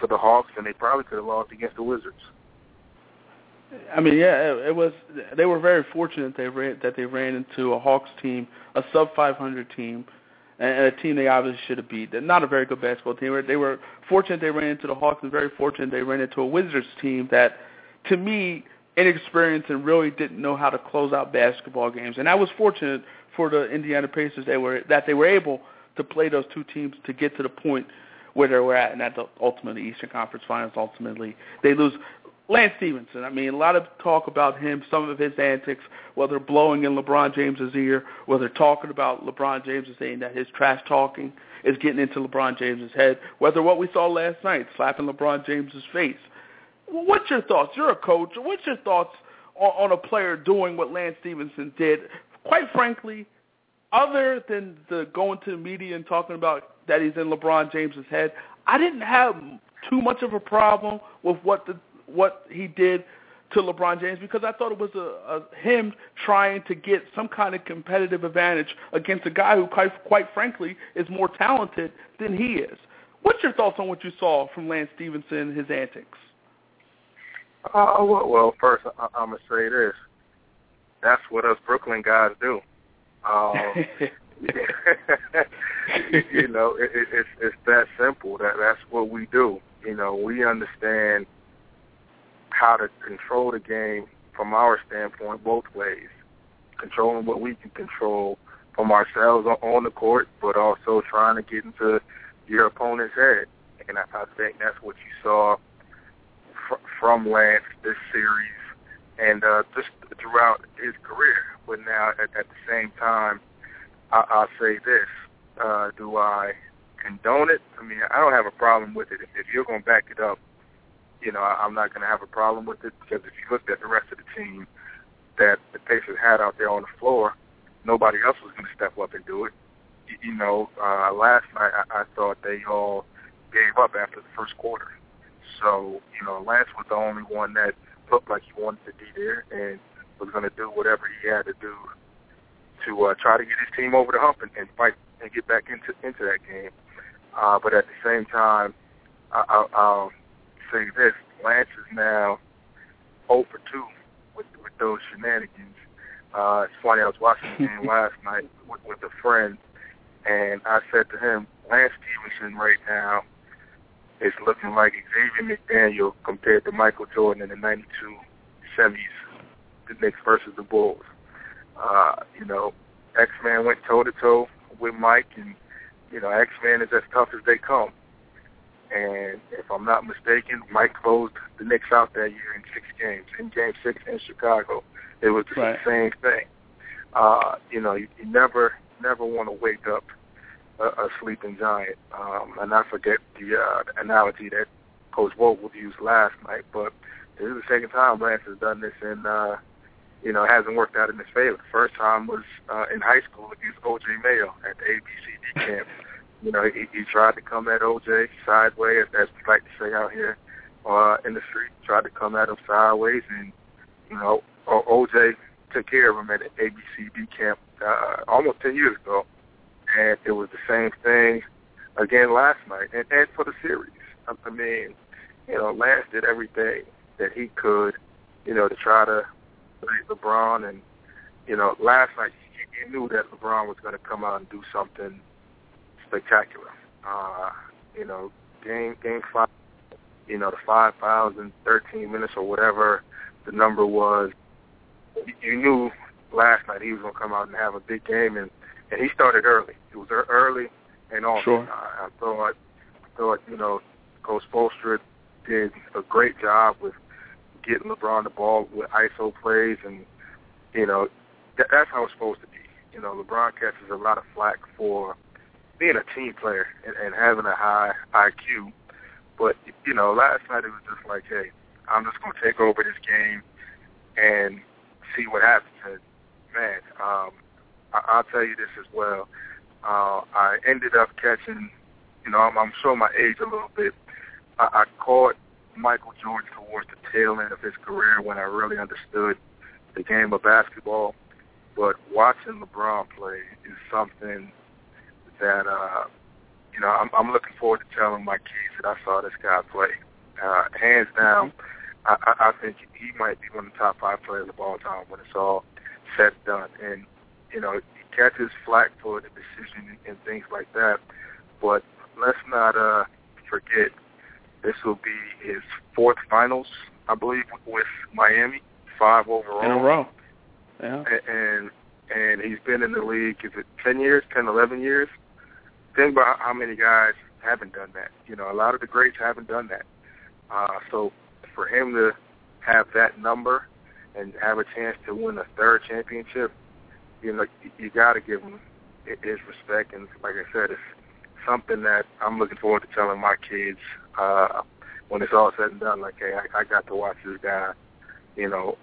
G: to the Hawks, and they probably could have lost against the Wizards.
B: I mean, yeah, it, it was. They were very fortunate they ran that they ran into a Hawks team, a sub 500 team, and a team they obviously should have beat. They're not a very good basketball team. They were fortunate they ran into the Hawks, and very fortunate they ran into a Wizards team that, to me, inexperienced and really didn't know how to close out basketball games. And I was fortunate for the Indiana Pacers they were that they were able to play those two teams to get to the point where they were at, and at that's ultimately Eastern Conference Finals. Ultimately, they lose. Lance Stephenson. I mean, a lot of talk about him, some of his antics, whether blowing in LeBron James's ear, whether talking about LeBron James and saying that his trash talking is getting into LeBron James's head, whether what we saw last night, slapping LeBron James's face. What's your thoughts? You're a coach. What's your thoughts on, on a player doing what Lance Stephenson did? Quite frankly, other than the going to the media and talking about that he's in LeBron James's head, I didn't have too much of a problem with what the what he did to LeBron James because I thought it was a, a him trying to get some kind of competitive advantage against a guy who, quite, quite frankly, is more talented than he is. What's your thoughts on what you saw from Lance Stephenson, his antics?
G: Uh, well, well, first I'm gonna say this: that's what us Brooklyn guys do. Um, you know, it, it, it's it's that simple. That that's what we do. You know, we understand how to control the game from our standpoint both ways. Controlling what we can control from ourselves on the court, but also trying to get into your opponent's head. And I, I think that's what you saw fr- from Lance this series and uh, just throughout his career. But now, at, at the same time, I, I'll say this: uh, Do I condone it? I mean, I don't have a problem with it. If, if you're going to back it up you know, I, I'm not going to have a problem with it because if you looked at the rest of the team that the Pacers had out there on the floor, nobody else was going to step up and do it. You, you know, uh, last night I, I thought they all gave up after the first quarter. So, you know, Lance was the only one that looked like he wanted to be there and was going to do whatever he had to do to uh, try to get his team over the hump and, and fight and get back into into that game. Uh, but at the same time, I, I, I'll say this: Lance is now 0 for 2 with with those shenanigans. Uh, it's funny. I was watching the game last night with, with a friend, and I said to him, Lance Stephenson right now is looking like Xavier McDaniel compared to Michael Jordan in the '92 semis, the Knicks versus the Bulls. Uh, you know, X-Man went toe-to-toe with Mike, and, you know, X-Man is as tough as they come. And if I'm not mistaken, Mike closed the Knicks out that year in six games. In Game Six in Chicago, it was the
B: right.
G: same thing. Uh, you know, you, you never never want to wake up a, a sleeping giant. Um, and I forget the, uh, analogy that Coach Vogel used last night, but this is the second time Lance has done this, and uh, you know, it hasn't worked out in his favor. The first time was uh, in high school against O.J. Mayo at the ABCD camp you know, he, he tried to come at OJ sideways, as we like to say out here uh, in the street. Tried to come at him sideways, and you know, OJ took care of him at the ABCD camp uh, almost ten years ago, and it was the same thing again last night, and, and for the series. I, I mean, you know, Lance did everything that he could, you know, to try to beat LeBron, and you know, last night you, knew that LeBron was going to come out and do something spectacular. Uh, you know, game game five, you know, the five thousand thirteen minutes or whatever the number was. You knew last night he was going to come out and have a big game, and and he started early. It was early and often.
B: Sure.
G: I, I thought, I thought you know, Coach Spoelstra did a great job with getting LeBron the ball with ISO plays, and you know, that, that's how it's supposed to be. You know, LeBron catches a lot of flack for being a team player and, and having a high IQ. But you know, last night it was just like, hey, I'm just gonna take over this game and see what happens. And man, um, I, I'll tell you this as well. Uh, I ended up catching, you know, I'm, I'm showing my age a little bit. I, I caught Michael Jordan towards the tail end of his career when I really understood the game of basketball. But watching LeBron play is something that uh, you know I'm, I'm looking forward to telling my kids that I saw this guy play. Uh, hands down, I, I think he might be one of the top five players of all time when it's all said and done. And you know, he catches flack for the decision and, things like that. But let's not uh, forget this will be his fourth finals, I believe, with Miami. five overall
B: in a row. Yeah.
G: And and he's been in the league. Is it ten years, ten, eleven years? Think about how many guys haven't done that. You know, a lot of the greats haven't done that. Uh, so for him to have that number and have a chance to win a third championship, you know, you got to give him his respect. And like I said, it's something that I'm looking forward to telling my kids uh, when it's all said and done. Like, hey, I, I got to watch this guy, you know,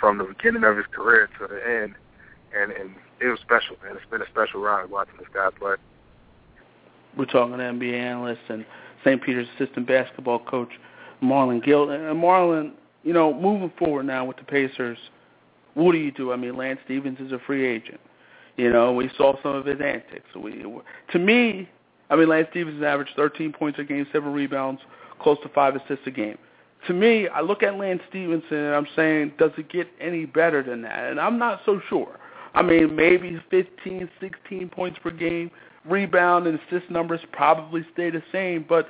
G: from the beginning of his career to the end, and and it was special, man. It's been a special ride watching this guy play.
B: We're talking to NBA analyst and St. Peter's assistant basketball coach Marlon Gill. And Marlon, you know, moving forward now with the Pacers, what do you do? I mean, Lance Stevens is a free agent. You know, we saw some of his antics. We, to me, I mean, Lance Stevens has averaged 13 points a game, seven rebounds, close to five assists a game. To me, I look at Lance Stephenson and I'm saying, does it get any better than that? And I'm not so sure. I mean, maybe 15, 16 points per game, rebound and assist numbers probably stay the same, but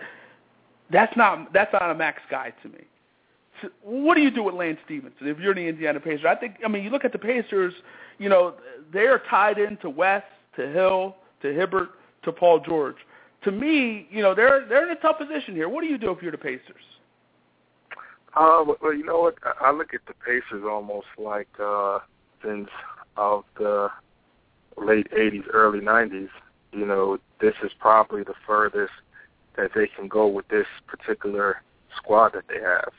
B: that's not that's not a max guy to me. What do you do with Lance Stephenson if you're the Indiana Pacers? I think I mean you look at the Pacers, you know, they're tied into West, to Hill, to Hibbert, to Paul George. To me, you know, they're they're in a tough position here. What do you do if you're the Pacers?
G: Uh, well, you know what? I look at the Pacers almost like uh, since of the late '80s, early '90s. You know, this is probably the furthest that they can go with this particular squad that they have.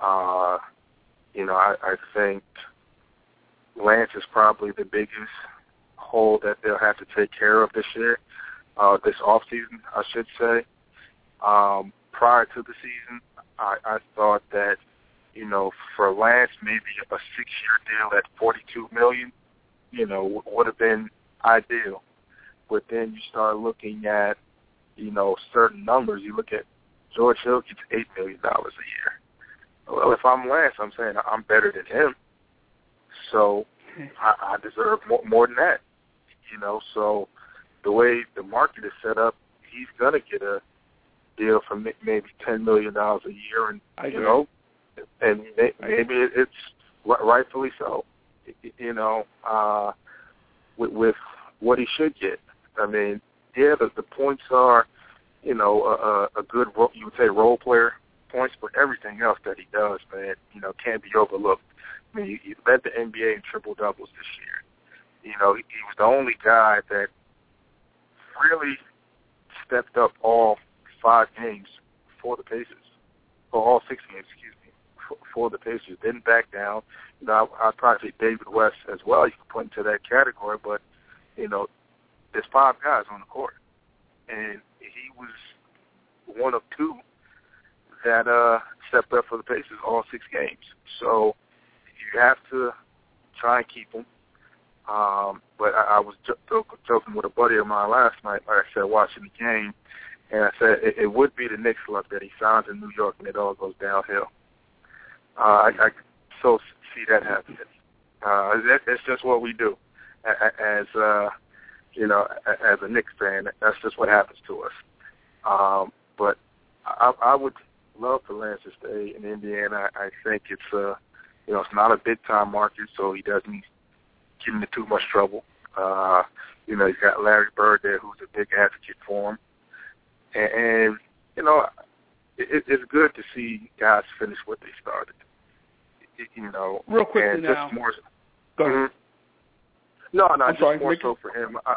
G: Uh, you know, I, I think Lance is probably the biggest hole that they'll have to take care of this year, uh, this off season, I should say. Um, prior to the season, I, I thought that, you know, for Lance, maybe a six-year deal at forty-two million, you know, would have been ideal. But then you start looking at, you know, certain numbers. You look at George Hill gets eight million dollars a year. Well, if I'm Lance, I'm saying I'm better than him, so I, I deserve more, more than that. You know, so the way the market is set up, he's gonna get a deal for maybe ten million dollars a year, and
B: I
G: you know, and maybe it's rightfully so. You know, uh, with, with what he should get. I mean, yeah, the, the points are, you know, a, a good you would say role player points, but everything else that he does, man, you know, can't be overlooked. I mean, he, led the NBA in triple doubles this year. You know, he, he was the only guy that really stepped up all five games for the Pacers, or all six games, excuse me, for, for the Pacers. Didn't back down. You know, I, I'd probably say David West as well. You can put into that category, but you know, there's five guys on the court, and he was one of two that uh stepped up for the Pacers all six games. So you have to try and keep him. Um, but I, I was j- joking with a buddy of mine last night, like I said, watching the game, and I said it, it would be the Knicks' luck that he signs in New York and it all goes downhill. Uh, I, I so see that happening. Uh, that, that's just what we do as uh, you know, as a Knicks fan. That's just what happens to us. Um, but I, I would love for Lance to stay in Indiana. I think it's uh, you know, it's not a big time market, so he doesn't get into too much trouble. Uh, you know, he's got Larry Bird there, who's a big advocate for him, and, and you know, it, it's good to see guys finish what they started. You know,
B: real quickly
G: and
B: now.
G: Just more,
B: Go ahead.
G: Mm-hmm. No, no,
B: I'm
G: just
B: sorry,
G: more
B: Ricky.
G: so for him. I,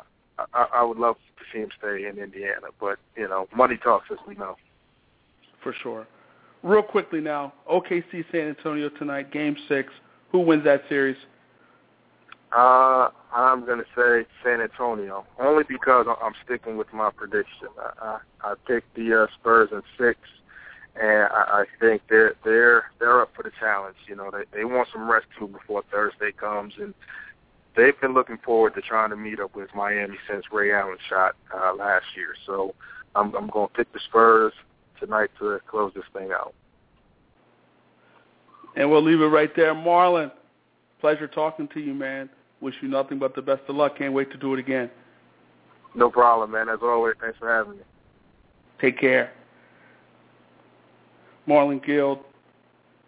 G: I, I would love to see him stay in Indiana, but you know, money talks, as we know.
B: For sure. Real quickly now, OKC San Antonio tonight, Game Six. Who wins that series?
G: Uh, I'm going to say San Antonio, only because I'm sticking with my prediction. I, I, I picked the uh, Spurs in six, and I, I think they're they're they're up for the challenge. You know, they they want some rest too before Thursday comes, and they've been looking forward to trying to meet up with Miami since Ray Allen shot uh, last year. So I'm I'm going to pick the Spurs tonight to close this thing out.
B: And we'll leave it right there. Marlon, pleasure talking to you, man. Wish you nothing but the best of luck. Can't wait to do it again.
G: No problem, man. As always, thanks for having me.
B: Take care. Marlon Guild,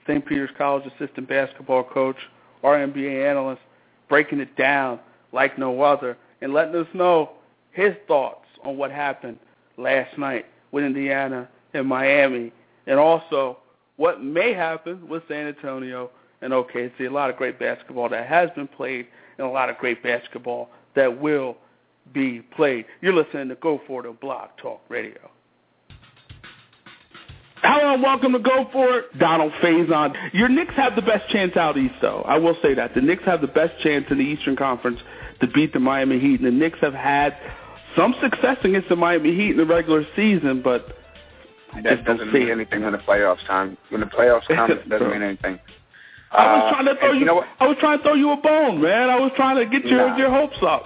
B: St. Peter's College assistant basketball coach, our NBA analyst, breaking it down like no other and letting us know his thoughts on what happened last night with Indiana and Miami, and also what may happen with San Antonio and OKC. A lot of great basketball that has been played and a lot of great basketball that will be played. You're listening to Go For It Blog Talk Radio. Hello and welcome to Go For It. Donald Faison. Your Knicks have the best chance out east, though. I will say that. The Knicks have the best chance in the Eastern Conference to beat the Miami Heat. And the Knicks have had some success against the Miami Heat in the regular season, but
H: that doesn't mean anything when the playoffs time. When the playoffs come, it doesn't mean anything.
B: I was trying to throw you.
H: you know?
B: I was trying to throw you a bone, man. I was trying to get your
H: Nah.
B: your hopes up.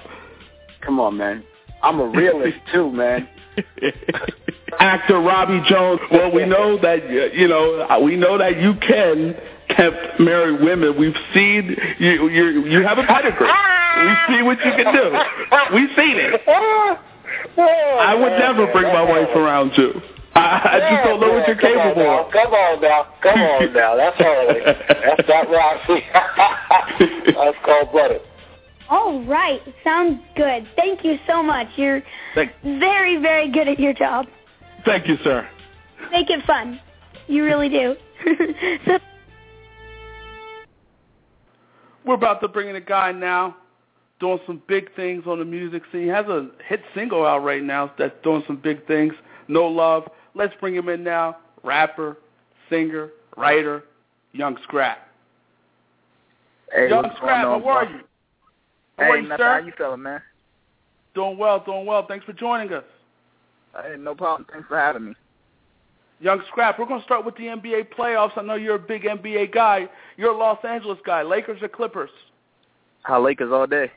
H: Come on, man. I'm a realist too, man.
B: Actor Robbie Jones. Well, we know that uh, you know uh, we know that you can tempt married women. We've seen you. You you have a pedigree. We see what you can do. We've seen it. I would never bring my wife around you. I, I just don't know what you're
C: Come on
B: capable of.
C: Come on now, come on now. That's early. That's not Roxy. That's cold blooded.
D: All right. Sounds good. Thank you so much. You're
B: Thank,
D: very, very good at your job.
B: thank you, sir.
D: Make it fun. You really do. so,
B: We're about to bring in a guy now doing some big things on the music scene. He has a hit single out right now that's doing some big things. No Love. Let's bring him in now. Rapper, singer, writer, Young Scrap.
I: Hey,
B: Young
I: what's
B: Scrap,
I: going on,
B: how are you? How
I: Hey,
B: are you,
I: nothing.
B: sir?
I: How you feeling, man?
B: Doing well, doing well. Thanks for joining us.
I: Hey, no problem. Thanks for having me.
B: Young Scrap, we're going to start with the NBA playoffs. I know you're a big NBA guy. You're a Los Angeles guy. Lakers or Clippers?
I: How Lakers all day.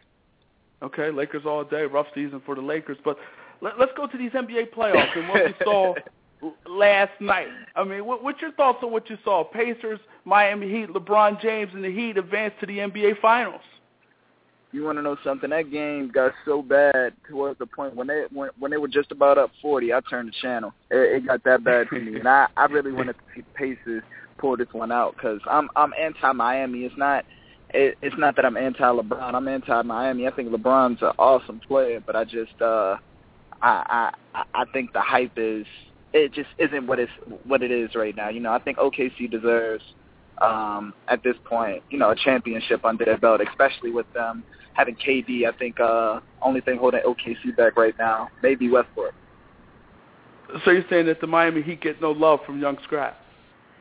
B: Okay, Lakers all day. Rough season for the Lakers. But let, let's go to these NBA playoffs and what we saw last night. I mean, what, what's your thoughts on what you saw? Pacers, Miami Heat, LeBron James, and the Heat advanced to the NBA Finals.
I: You want to know something? That game got so bad towards the point when they when, when they were just about up 40, I turned the channel. It, it got that bad for me, and I I really wanted to see Pacers pull this one out because I'm I'm anti Miami. It's not it, it's not that I'm anti LeBron. I'm anti Miami. I think LeBron's an awesome player, but I just uh I I I think the hype is it just isn't what it's what it is right now. You know, I think OKC deserves um at this point, you know, a championship under their belt, especially with them having KD. I think uh only thing holding OKC back right now, maybe Westbrook.
B: So you're saying that the Miami Heat get no love from Young Scrap?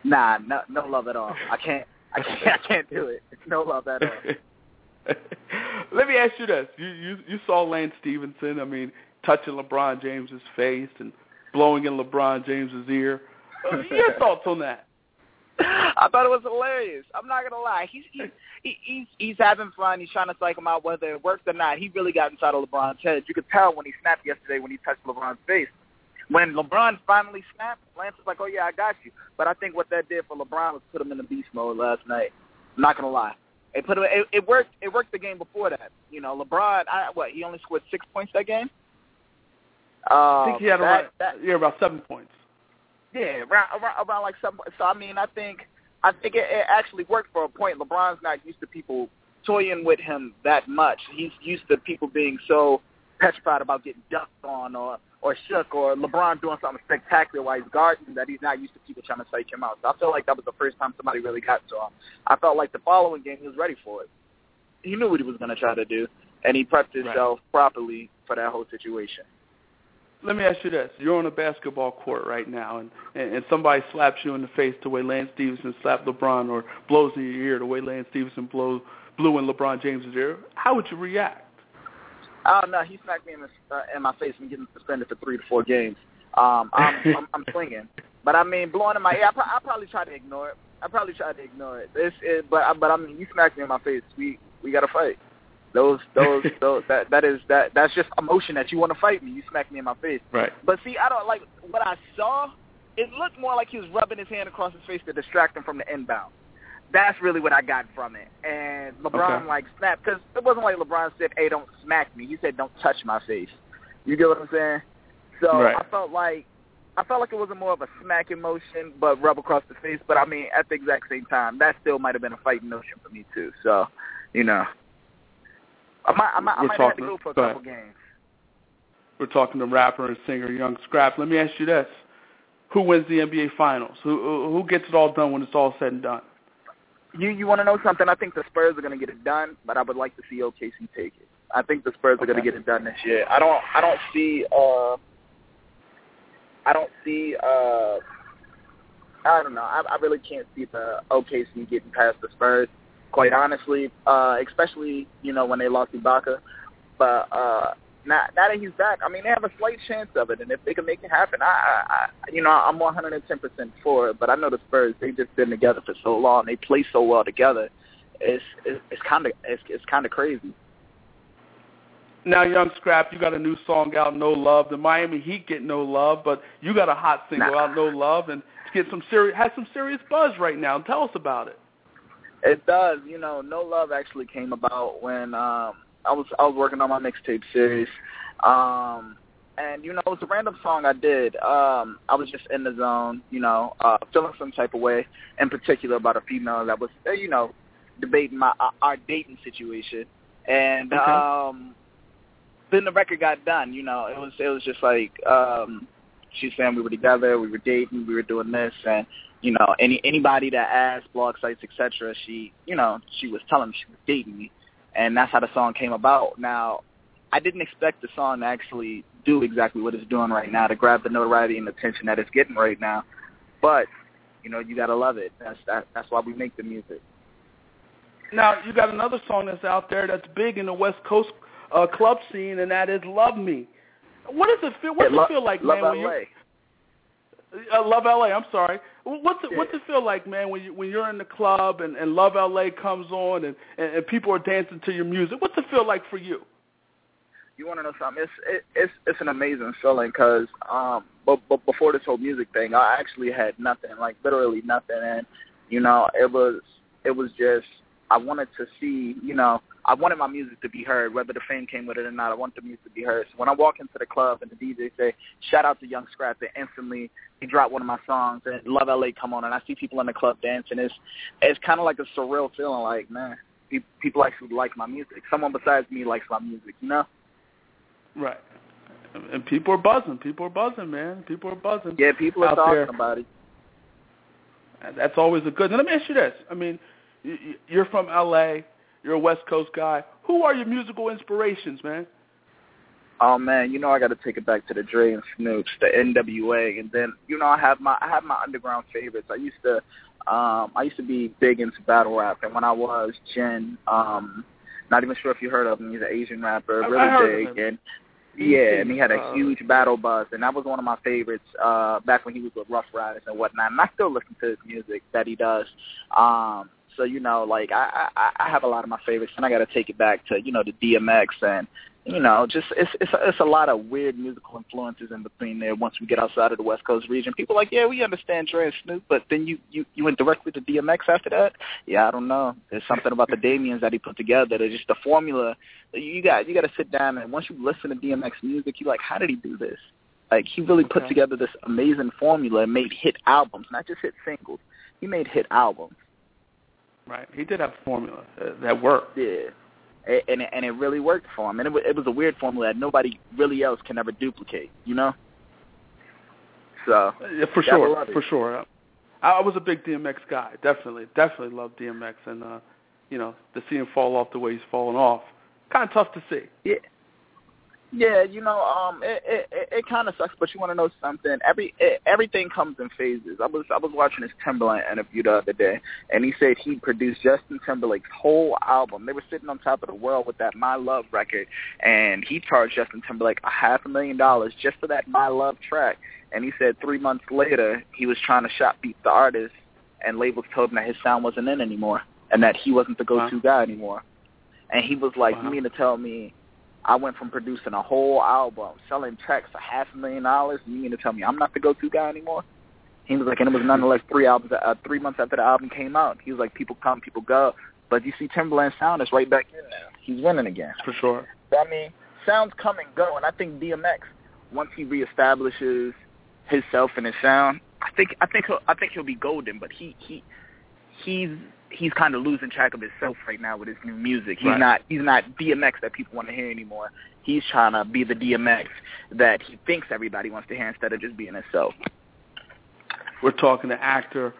I: Nah, no no love at all. I can't I can't I can't do it. No love at all.
B: Let me ask you this: you you you saw Lance Stephenson. I mean, touching LeBron James's face and blowing in LeBron James's ear. Uh, Your thoughts on that?
I: I thought it was hilarious. I'm not gonna lie. He's he's he, he's he's having fun. He's trying to psych him out, whether it works or not. He really got inside of LeBron's head. You could tell when he snapped yesterday when he touched LeBron's face. When LeBron finally snapped, Lance was like, "Oh yeah, I got you." But I think what that did for LeBron was put him in the beast mode last night. I'm not gonna lie. It put him. It, it worked. It worked the game before that. You know, LeBron. I, what he only scored six points that game. Uh,
B: I think he had
I: that,
B: around
I: that,
B: yeah about seven points.
I: yeah, around, around, around like some. So I mean, I think I think it, it actually worked for a point. LeBron's not used to people toying with him that much. He's used to people being so petrified about getting ducked on or or shook or LeBron doing something spectacular while he's guarding that he's not used to people trying to psych him out. So I feel like that was the first time somebody really got to him. I felt like the following game he was ready for it. He knew what he was going to try to do, and he prepped himself properly for that whole situation.
B: Let me ask you this: You're on a basketball court right now, and, and and somebody slaps you in the face the way Lance Stephenson slapped LeBron, or blows in your ear the way Lance Stephenson blows blew in LeBron James's ear. How would you react?
I: Oh no, he smacked me in, the, uh, in my face and getting suspended for three to four games. Um, I'm, I'm, I'm swinging, but I mean, blowing in my ear. I, pro- I probably try to ignore it. I probably try to ignore it. This, is, but I- but I mean, you smacked me in my face. We we got to fight. Those those those that that is that that's just emotion that you want to fight me. You smack me in my face.
B: Right.
I: But see, I don't like what I saw. It looked more like he was rubbing his hand across his face to distract him from the inbound. That's really what I got from it. And LeBron
B: Okay.
I: like snapped because it wasn't like LeBron said, "Hey, don't smack me." He said, "Don't touch my face." You get what I'm saying? So
B: Right.
I: I felt like I felt like it was a more of a smack emotion, but rub across the face. But I mean, at the exact same time, that still might have been a fighting motion for me too. So, you know, I might, I might, I might have to go for a couple games.
B: We're talking to rapper and singer Young Scrap. Let me ask you this: Who wins the NBA Finals? Who who gets it all done when it's all said and done?
I: You you want to know something? I think the Spurs are going to get it done, but I would like to see OKC take it. I think the Spurs are
B: okay.
I: going to get it done this year. I don't I don't see uh I don't see uh I don't know. I, I really can't see the OKC getting past the Spurs, quite honestly. Uh especially, you know, when they lost Ibaka. But uh now, now that he's back, I mean, they have a slight chance of it, and if they can make it happen, I, I, you know, I'm 110% for it. But I know the Spurs; they've just been together for so long, they play so well together. It's it's kind of it's, it's kind of crazy.
B: Now, Young Scrap, you got a new song out, "No Love." The Miami Heat get no love, but you got a hot single
I: nah.
B: out, "No Love," and get some serious has some serious buzz right now. Tell us about it.
I: It does. You know, "No Love" actually came about when. um I was I was working on my mixtape series, um, and you know it was a random song I did. Um, I was just in the zone, you know, uh, feeling some type of way, in particular about a female that was, uh, you know, debating my uh, our dating situation, and
B: okay.
I: um, then the record got done. You know, it was it was just like um, she was saying we were together, we were dating, we were doing this, and you know, any anybody that asked blog sites, etc., she, you know, she was telling me she was dating me and that's how the song came about. Now, I didn't expect the song to actually do exactly what it's doing right now, to grab the notoriety and attention that it's getting right now. But you know, you gotta love it. That's that, that's why we make the music.
B: Now, you got another song that's out there that's big in the West Coast uh, club scene, and that is "Love Me." What does it feel? What does it feel like,
I: love
B: man?
I: LA.
B: You, uh, Love LA. I'm sorry. What's it, what's it feel like, man, when you when you're in the club and, and Love LA comes on and, and and people are dancing to your music? What's it feel like for you?
I: You want to know something? It's it, it's it's an amazing feeling because um, but, but before this whole music thing, I actually had nothing, like literally nothing, and you know, it was it was just I wanted to see, you know, I wanted my music to be heard, whether the fame came with it or not. I want the music to be heard. So when I walk into the club and the DJ say, "Shout out to Young Scrap," and instantly he dropped one of my songs and "Love LA" come on, and I see people in the club dancing. It's it's kind of like a surreal feeling. Like man, people actually like my music. Someone besides me likes my music. You know?
B: Right. And people are buzzing. People are buzzing, man. People are buzzing.
I: Yeah, people are talking
B: there.
I: about it.
B: That's always a good. Now let me ask you this. I mean, you- you- you're from LA. You're a West Coast guy. Who are your musical inspirations, man?
I: Oh man, you know I got to take it back to the Dre and Snoops, the NWA, and then you know I have my I have my underground favorites. I used to um I used to be big into battle rap, and when I was Jin, um, not even sure if you heard of him. He's an Asian rapper,
B: I- I
I: really
B: heard of
I: big,
B: him.
I: and yeah, and he had a
B: Uh,
I: huge battle buzz, and that was one of my favorites uh back when he was with Ruff Ryders and whatnot. And I still listen to his music that he does. Um, so you know, like I I, I have a lot of my favorites, and I got to take it back to you know the DMX and you know, just it's it's it's a lot of weird musical influences in between there. Once we get outside of the West Coast region, people are like, yeah, we understand Dre and Snoop, but then you you you went directly to DMX after that. Yeah, I don't know. There's something about the Damians that he put together. There's just the formula. You got you got to sit down and once you listen to DMX music, you're like, how did he do this? Like he really put
B: Okay.
I: together this amazing formula and made hit albums, not just hit singles. He made hit albums.
B: Right. He did have a formula uh, that worked.
I: Yeah. A- And it, and it really worked for him. And it, it was a weird formula that nobody really else can ever duplicate, you know? So,
B: Yeah, for sure, for sure. I, I was a big DMX guy. Definitely, definitely loved DMX, and uh, you know, to see him fall off the way he's fallen off, kind of tough to see.
I: yeah. Yeah, you know, um, it it, it, it kind of sucks, but you want to know something? Every it, everything comes in phases. I was I was watching this Timbaland interview the other day, and he said he produced Justin Timberlake's whole album. They were sitting on top of the world with that My Love record, and he charged Justin Timberlake a half a million dollars just for that My Love track. And he said three months later he was trying to shop beat the artist, and labels told him that his sound wasn't in anymore, and that he wasn't the go-to
B: Wow.
I: guy anymore. And he was like,
B: Wow.
I: "You mean to tell me?" I went from producing a whole album, selling tracks for half a million dollars, and you mean to tell me I'm not the go-to guy anymore? He was like, and it was nonetheless three albums, uh, three months after the album came out. He was like, people come, people go, but you see Timbaland's sound is right back in now. He's winning again.
B: For sure.
I: So, I mean, sounds come and go, and I think DMX, once he reestablishes himself and his sound, I think I think he'll I think he'll be golden. But he he he's he's kind of losing track of himself right now with his new music. He's
B: Right.
I: not he's not DMX that people want to hear anymore. He's trying to be the DMX that he thinks everybody wants to hear instead of just being himself.
B: We're talking to actor,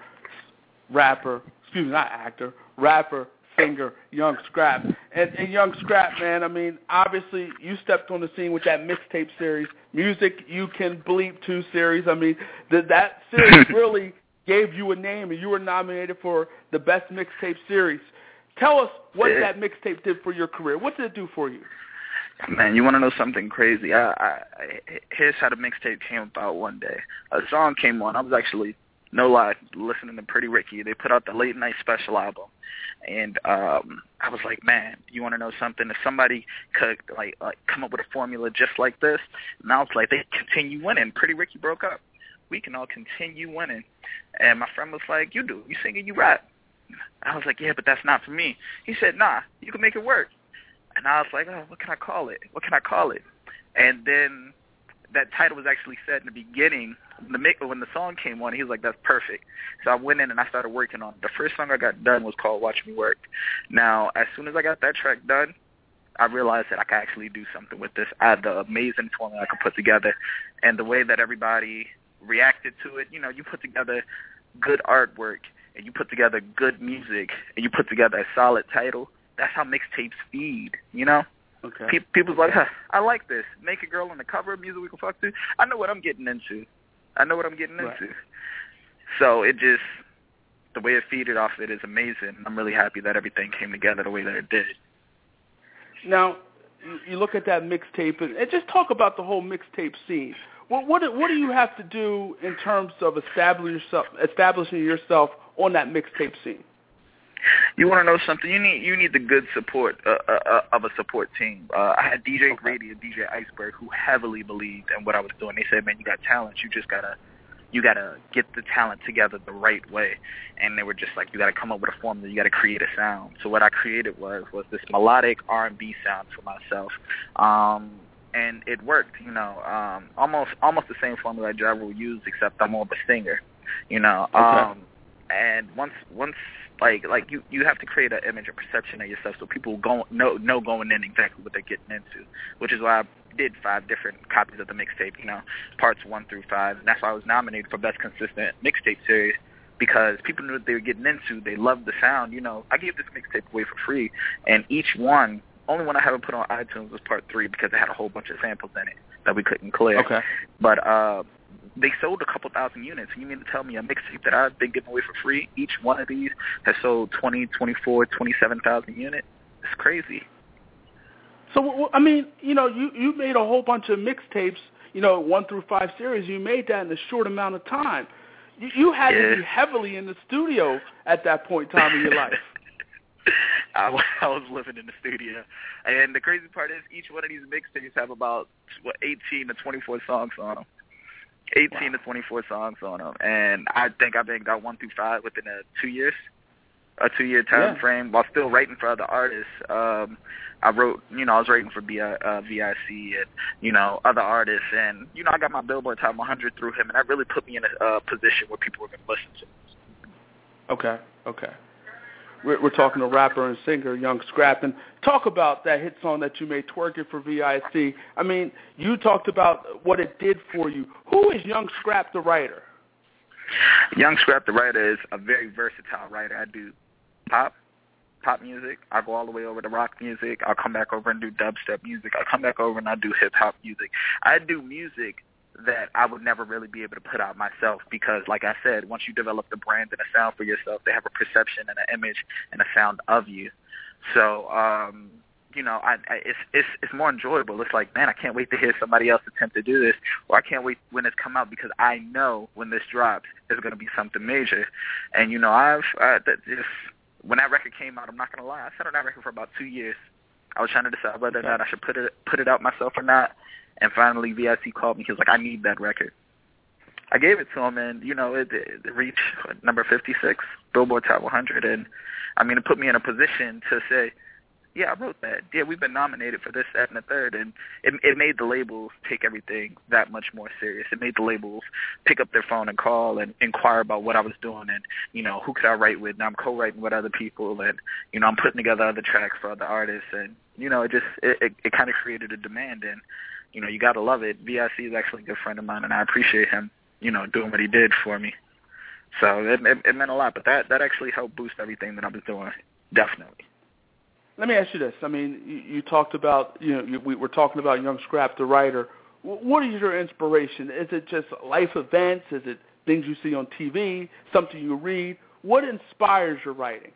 B: rapper, excuse me, not actor, rapper, singer, Young Scrap. And, and Young Scrap, man, I mean, obviously you stepped on the scene with that mixtape series, Music You Can Bleep 2 series. I mean, th- that series really gave you a name, and you were nominated for the Best Mixtape Series. Tell us what that mixtape did for your career. What did it do for you?
I: Man, you want to know something crazy? I, I, I here's how the mixtape came about. One day, a song came on. I was actually, no lie, listening to Pretty Ricky. They put out the late night special album, and um I was like, man, you want to know something? If somebody could like like come up with a formula just like this, and I was like, they continue winning. Pretty Ricky broke up. We can all continue winning. And my friend was like, you do. You sing and you rap. I was like, yeah, but that's not for me. He said, nah, you can make it work. And I was like, oh, what can I call it? What can I call it? And then that title was actually said in the beginning. The when the song came on, he was like, "That's perfect." So I went in and I started working on it. The first song I got done was called "Watch Me Work." Now, as soon as I got that track done, I realized that I could actually do something with this. I had the amazing formula I could put together, and the way that everybody reacted to it. You know, you put together good artwork and you put together good music and you put together a solid title. That's how mixtapes feed. You know.
B: Okay.
I: Pe- people's like, huh, I like this. Naked girl on the cover of music we can fuck to. I know what I'm getting into. I know what I'm getting
B: Right.
I: into. So it just, the way it feeded off it is amazing. I'm really happy that everything came together the way that it did.
B: Now, you- you look at that mixtape and, and just talk about the whole mixtape scene. What what do- what do you have to do in terms of establishing yourself establishing yourself on that mixtape scene?
I: You want to know something? You need you need the good support uh, uh, uh, of a support team. Uh, I had DJ Grady and DJ Iceberg who heavily believed in what I was doing. They said, "Man, you got talent. You just gotta you gotta get the talent together the right way." And they were just like, "You gotta come up with a formula. You gotta create a sound." So what I created was was this melodic R&B sound for myself. Um, and it worked, you know, um, almost almost the same formula that Ja Rule used, except I'm more of a singer, you know.
B: Okay.
I: Um, and once once like like you you have to create an image or perception of yourself so people go know know going in exactly what they're getting into, which is why I did five different copies of the mixtape, you know, parts one through five, and that's why I was nominated for best consistent mixtape series because people knew what they were getting into. They loved the sound. You know, I gave this mixtape away for free, and each one, only one I haven't put on iTunes was part three because it had a whole bunch of samples in it that we couldn't clear.
B: Okay.
I: But uh, they sold a couple thousand units. You mean to tell me a mixtape that I've been giving away for free, each one of these has sold twenty, twenty-four, twenty-seven thousand units? It's crazy.
B: So I mean, you know, you you made a whole bunch of mixtapes, you know, one through five series. You made that in a short amount of time. You, you had to be heavily in the studio at that point in time in your life.
I: I, wa- I was living in the studio, and the crazy part is each one of these mixtapes have about what, 18 to 24 songs on them. 18 to 24 songs on them, and I think I banged out one through five within a two years, a two year time
B: Yeah.
I: frame, while still writing for other artists. Um, I wrote, you know, I was writing for B- uh, VIC and you know other artists, and you know I got my Billboard Top 100 through him, and that really put me in a uh, position where people were going to listen to. Me.
B: Okay, okay. We're, we're talking to rapper and singer Young Scrap, and talk about that hit song that you made, "Twerk It" for VIC. I mean, you talked about what it did for you. Who is Young Scrap, the writer?
I: Young Scrap the writer is a very versatile writer. I do pop, pop music. I go all the way over to rock music. I'll come back over and do dubstep music. I'll come back over and I do hip hop music. I do music that I would never really be able to put out myself because, like I said, once you develop the brand and a sound for yourself, they have a perception and an image and a sound of you. So, um, you know, I, I it's it's it's more enjoyable. It's like, man, I can't wait to hear somebody else attempt to do this, or I can't wait when it's come out because I know when this drops, it's going to be something major. And you know, I've uh, that just when that record came out, I'm not going to lie, I sat on that record for about two years. I was trying to decide whether or not I should put it put it out myself or not. And finally, VIC called me. He was like, "I need that record." I gave it to him, and you know, it, it reached number 56, Billboard Top 100, and I mean, it put me in a position to say,
J: yeah, I wrote that. Yeah, we've been nominated for this, that, and the third, and it, it made the labels take everything that much more serious. It made the labels pick up their phone and call and inquire about what I was doing, and you know who could I write with. And I'm co-writing with other people, and you know I'm putting together other tracks for other artists, and you know it just it it, it kind of created a demand, and you know you got to love it. Vic is actually a good friend of mine, and I appreciate him, you know, doing what he did for me. So it, it, it meant a lot, but that that actually helped boost everything that I was doing, definitely.
B: Let me ask you this. I mean, you, you talked about, you know, you, we were talking about Young Scrap, the writer. What is your inspiration? Is it just life events? Is it things you see on TV, something you read? What inspires your writing?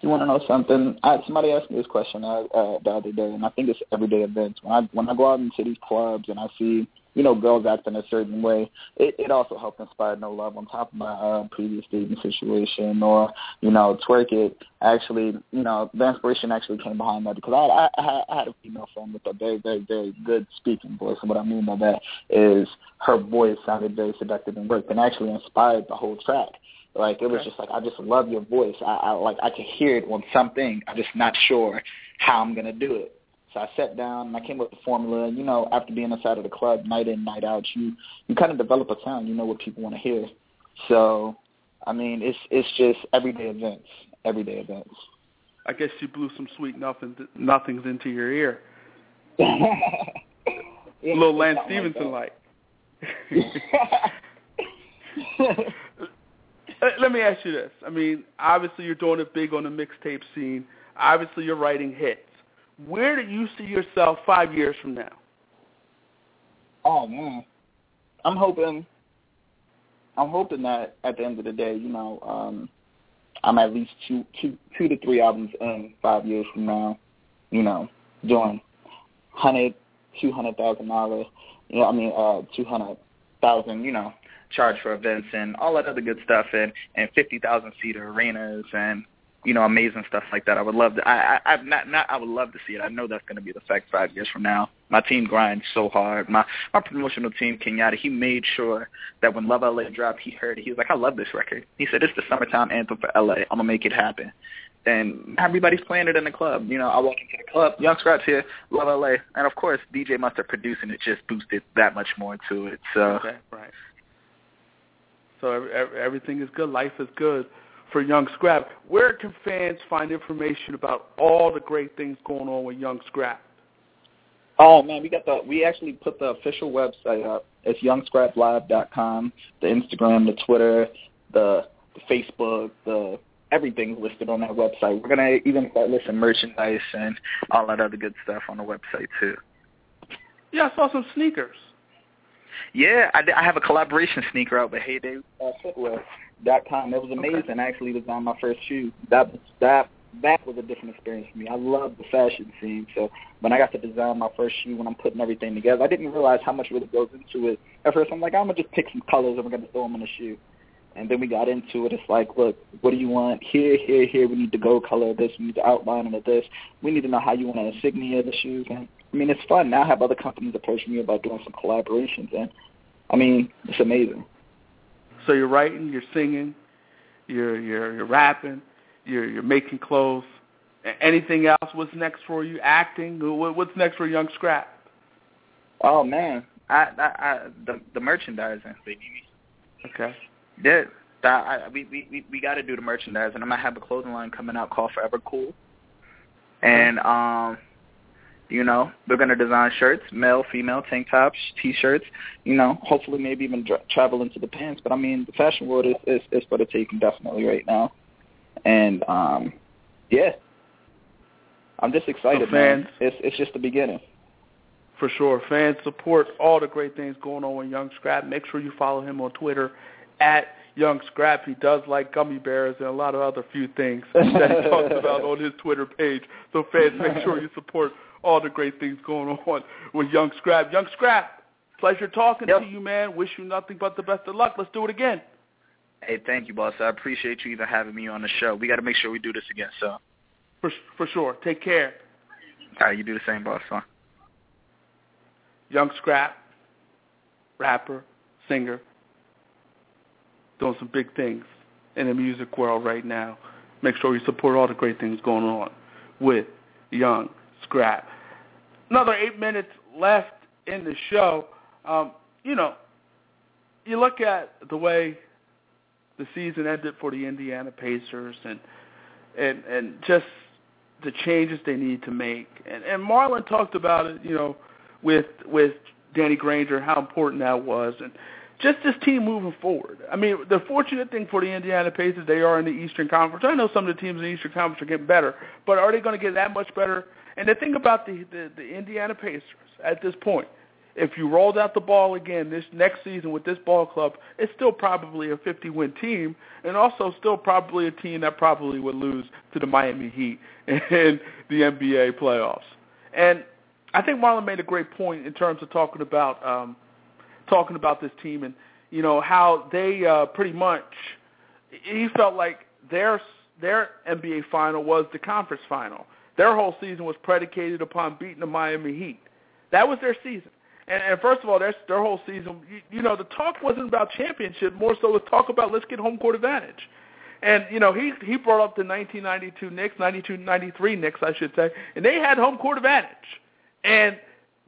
I: You want to know something? I, somebody asked me this question uh, uh, the other day, and I think it's everyday events. When I when I go out into these clubs and I see you know, girls acting a certain way. It, it also helped inspire no love on top of my uh, previous dating situation or, you know, twerk it. Actually, you know, the inspiration actually came behind that because I, I, I had a female friend with a very, very, very good speaking voice. And what I mean by that is her voice sounded very seductive and worked and actually inspired the whole track. Like it was just like I just love your voice. I, I like I could hear it on something. I'm just not sure how I'm gonna do it. So I sat down and I came up with a formula. You know, after being inside of the club night in, night out, you you kind of develop a sound. You know what people want to hear. So, I mean, it's it's just everyday events, everyday events.
B: I guess you blew some sweet nothing nothings into your ear.
I: yeah,
B: little Lance Stephenson like. Let me ask you this. I mean, obviously you're doing it big on the mixtape scene. Obviously you're writing hits where do you see yourself five years from now?
I: Oh man, I'm hoping. I'm hoping that at the end of the day, you know, um, I'm at least two, two, two to three albums in five years from now. You know, doing hundred, two hundred thousand dollars. You know, I mean, uh, two hundred thousand. You know, charge for events and all that other good stuff, and and fifty thousand seater arenas and you know, amazing stuff like that. I would love to. I, I, I not, not. I would love to see it. I know that's going to be the fact five years from now. My team grinds so hard. My my promotional team, Kenyatta, he made sure that when Love LA dropped, he heard it. He was like, I love this record. He said, it's the summertime anthem for LA. I'm gonna make it happen. And everybody's playing it in the club. You know, I walk into the club, Young Scraps here, Love LA, and of course, DJ Mustard producing it just boosted that much more to it. So,
B: okay, right. So every, everything is good. Life is good for Young Scrap. Where can fans find information about all the great things going on with Young Scrap?
I: Oh man, we got the we actually put the official website up. It's youngscraplive.com. The Instagram, the Twitter, the, the Facebook, the everything's listed on that website. We're gonna even start listing merchandise and all that other good stuff on the website too.
B: Yeah, I saw some sneakers.
I: Yeah, I, I have a collaboration sneaker out with Heyday uh, Footwear dot com. It was amazing. Okay. Actually, designed my first shoe. That that that was a different experience for me. I love the fashion scene. So when I got to design my first shoe, when I'm putting everything together, I didn't realize how much really goes into it. At first, I'm like, I'm gonna just pick some colors and we're gonna throw them in a shoe. And then we got into it. It's like, look, what do you want? Here, here, here. We need the gold color of this. We need the outline of this. We need to know how you want to insignia the shoes. And I mean, it's fun. Now I have other companies approach me about doing some collaborations, and I mean, it's amazing.
B: So you're writing, you're singing, you're you're you're rapping, you're you're making clothes. Anything else? What's next for you? Acting? What's next for Young Scrap?
I: Oh man, I, I, I the the merchandising, baby.
B: Okay.
I: Yeah, that, I, we we we got to do the merchandising. I'm gonna have a clothing line coming out called Forever Cool, and um, you know, we're going to design shirts, male, female, tank tops, T-shirts. You know, hopefully maybe even dra- travel into the pants. But I mean, the fashion world is is, is for the taking definitely right now. And um, yeah, I'm just excited,
B: so fans,
I: man. It's it's just the beginning.
B: For sure, fans support all the great things going on with Young Scrap. Make sure you follow him on Twitter at Young Scrap. He does like gummy bears and a lot of other few things that he talks about on his Twitter page. So fans, make sure you support all the great things going on with Young Scrap. Young Scrap, pleasure talking
I: yep.
B: to you, man. Wish you nothing but the best of luck. Let's do it again.
I: Hey, thank you, boss. I appreciate you even having me on the show. We got to make sure we do this again. So,
B: for for sure. Take care.
I: All right, you do the same, boss. Son.
B: Young Scrap, rapper, singer, doing some big things in the music world right now. Make sure you support all the great things going on with young Scrap. Another eight minutes left in the show. Um, you know, you look at the way the season ended for the Indiana Pacers and and and just the changes they need to make. And and Marlon talked about it, you know, with with Danny Granger, how important that was and just this team moving forward. I mean, the fortunate thing for the Indiana Pacers, they are in the Eastern Conference. I know some of the teams in the Eastern Conference are getting better, but are they going to get that much better? And the thing about the, the, the Indiana Pacers at this point, if you rolled out the ball again this next season with this ball club, it's still probably a 50-win team, and also still probably a team that probably would lose to the Miami Heat in the NBA playoffs. And I think Marlon made a great point in terms of talking about um, talking about this team and you know how they uh, pretty much he felt like their their NBA final was the conference final. Their whole season was predicated upon beating the Miami Heat. That was their season. And, and first of all, their their whole season, you, you know, the talk wasn't about championship. More so, was talk about let's get home court advantage. And you know, he he brought up the 1992 Knicks, 92-93 Knicks, I should say, and they had home court advantage, and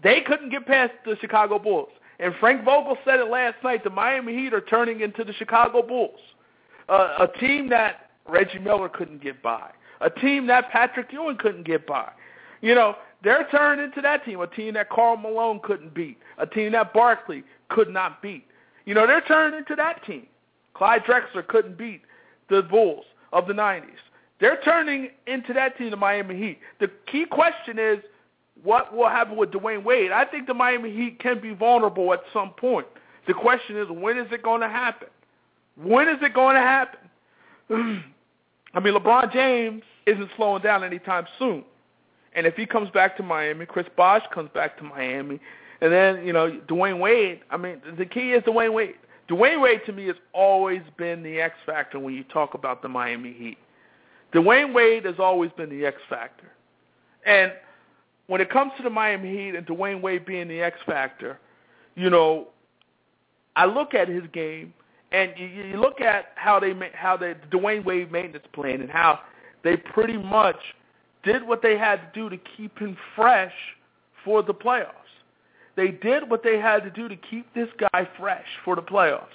B: they couldn't get past the Chicago Bulls. And Frank Vogel said it last night. The Miami Heat are turning into the Chicago Bulls, uh, a team that Reggie Miller couldn't get by, a team that Patrick Ewing couldn't get by. You know, they're turning into that team, a team that Karl Malone couldn't beat, a team that Barkley could not beat. You know, they're turning into that team. Clyde Drexler couldn't beat the Bulls of the 90s. They're turning into that team, the Miami Heat. The key question is, what will happen with Dwyane Wade? I think the Miami Heat can be vulnerable at some point. The question is, when is it going to happen? When is it going to happen? I mean, LeBron James isn't slowing down anytime soon. And if he comes back to Miami, Chris Bosh comes back to Miami, and then, you know, Dwyane Wade, I mean, the key is Dwyane Wade. Dwyane Wade, to me, has always been the X factor when you talk about the Miami Heat. Dwyane Wade has always been the X factor. And when it comes to the Miami Heat and Dwyane Wade being the X factor, you know, I look at his game and you, you look at how they how the Dwyane Wade maintenance plan and how they pretty much did what they had to do to keep him fresh for the playoffs. They did what they had to do to keep this guy fresh for the playoffs.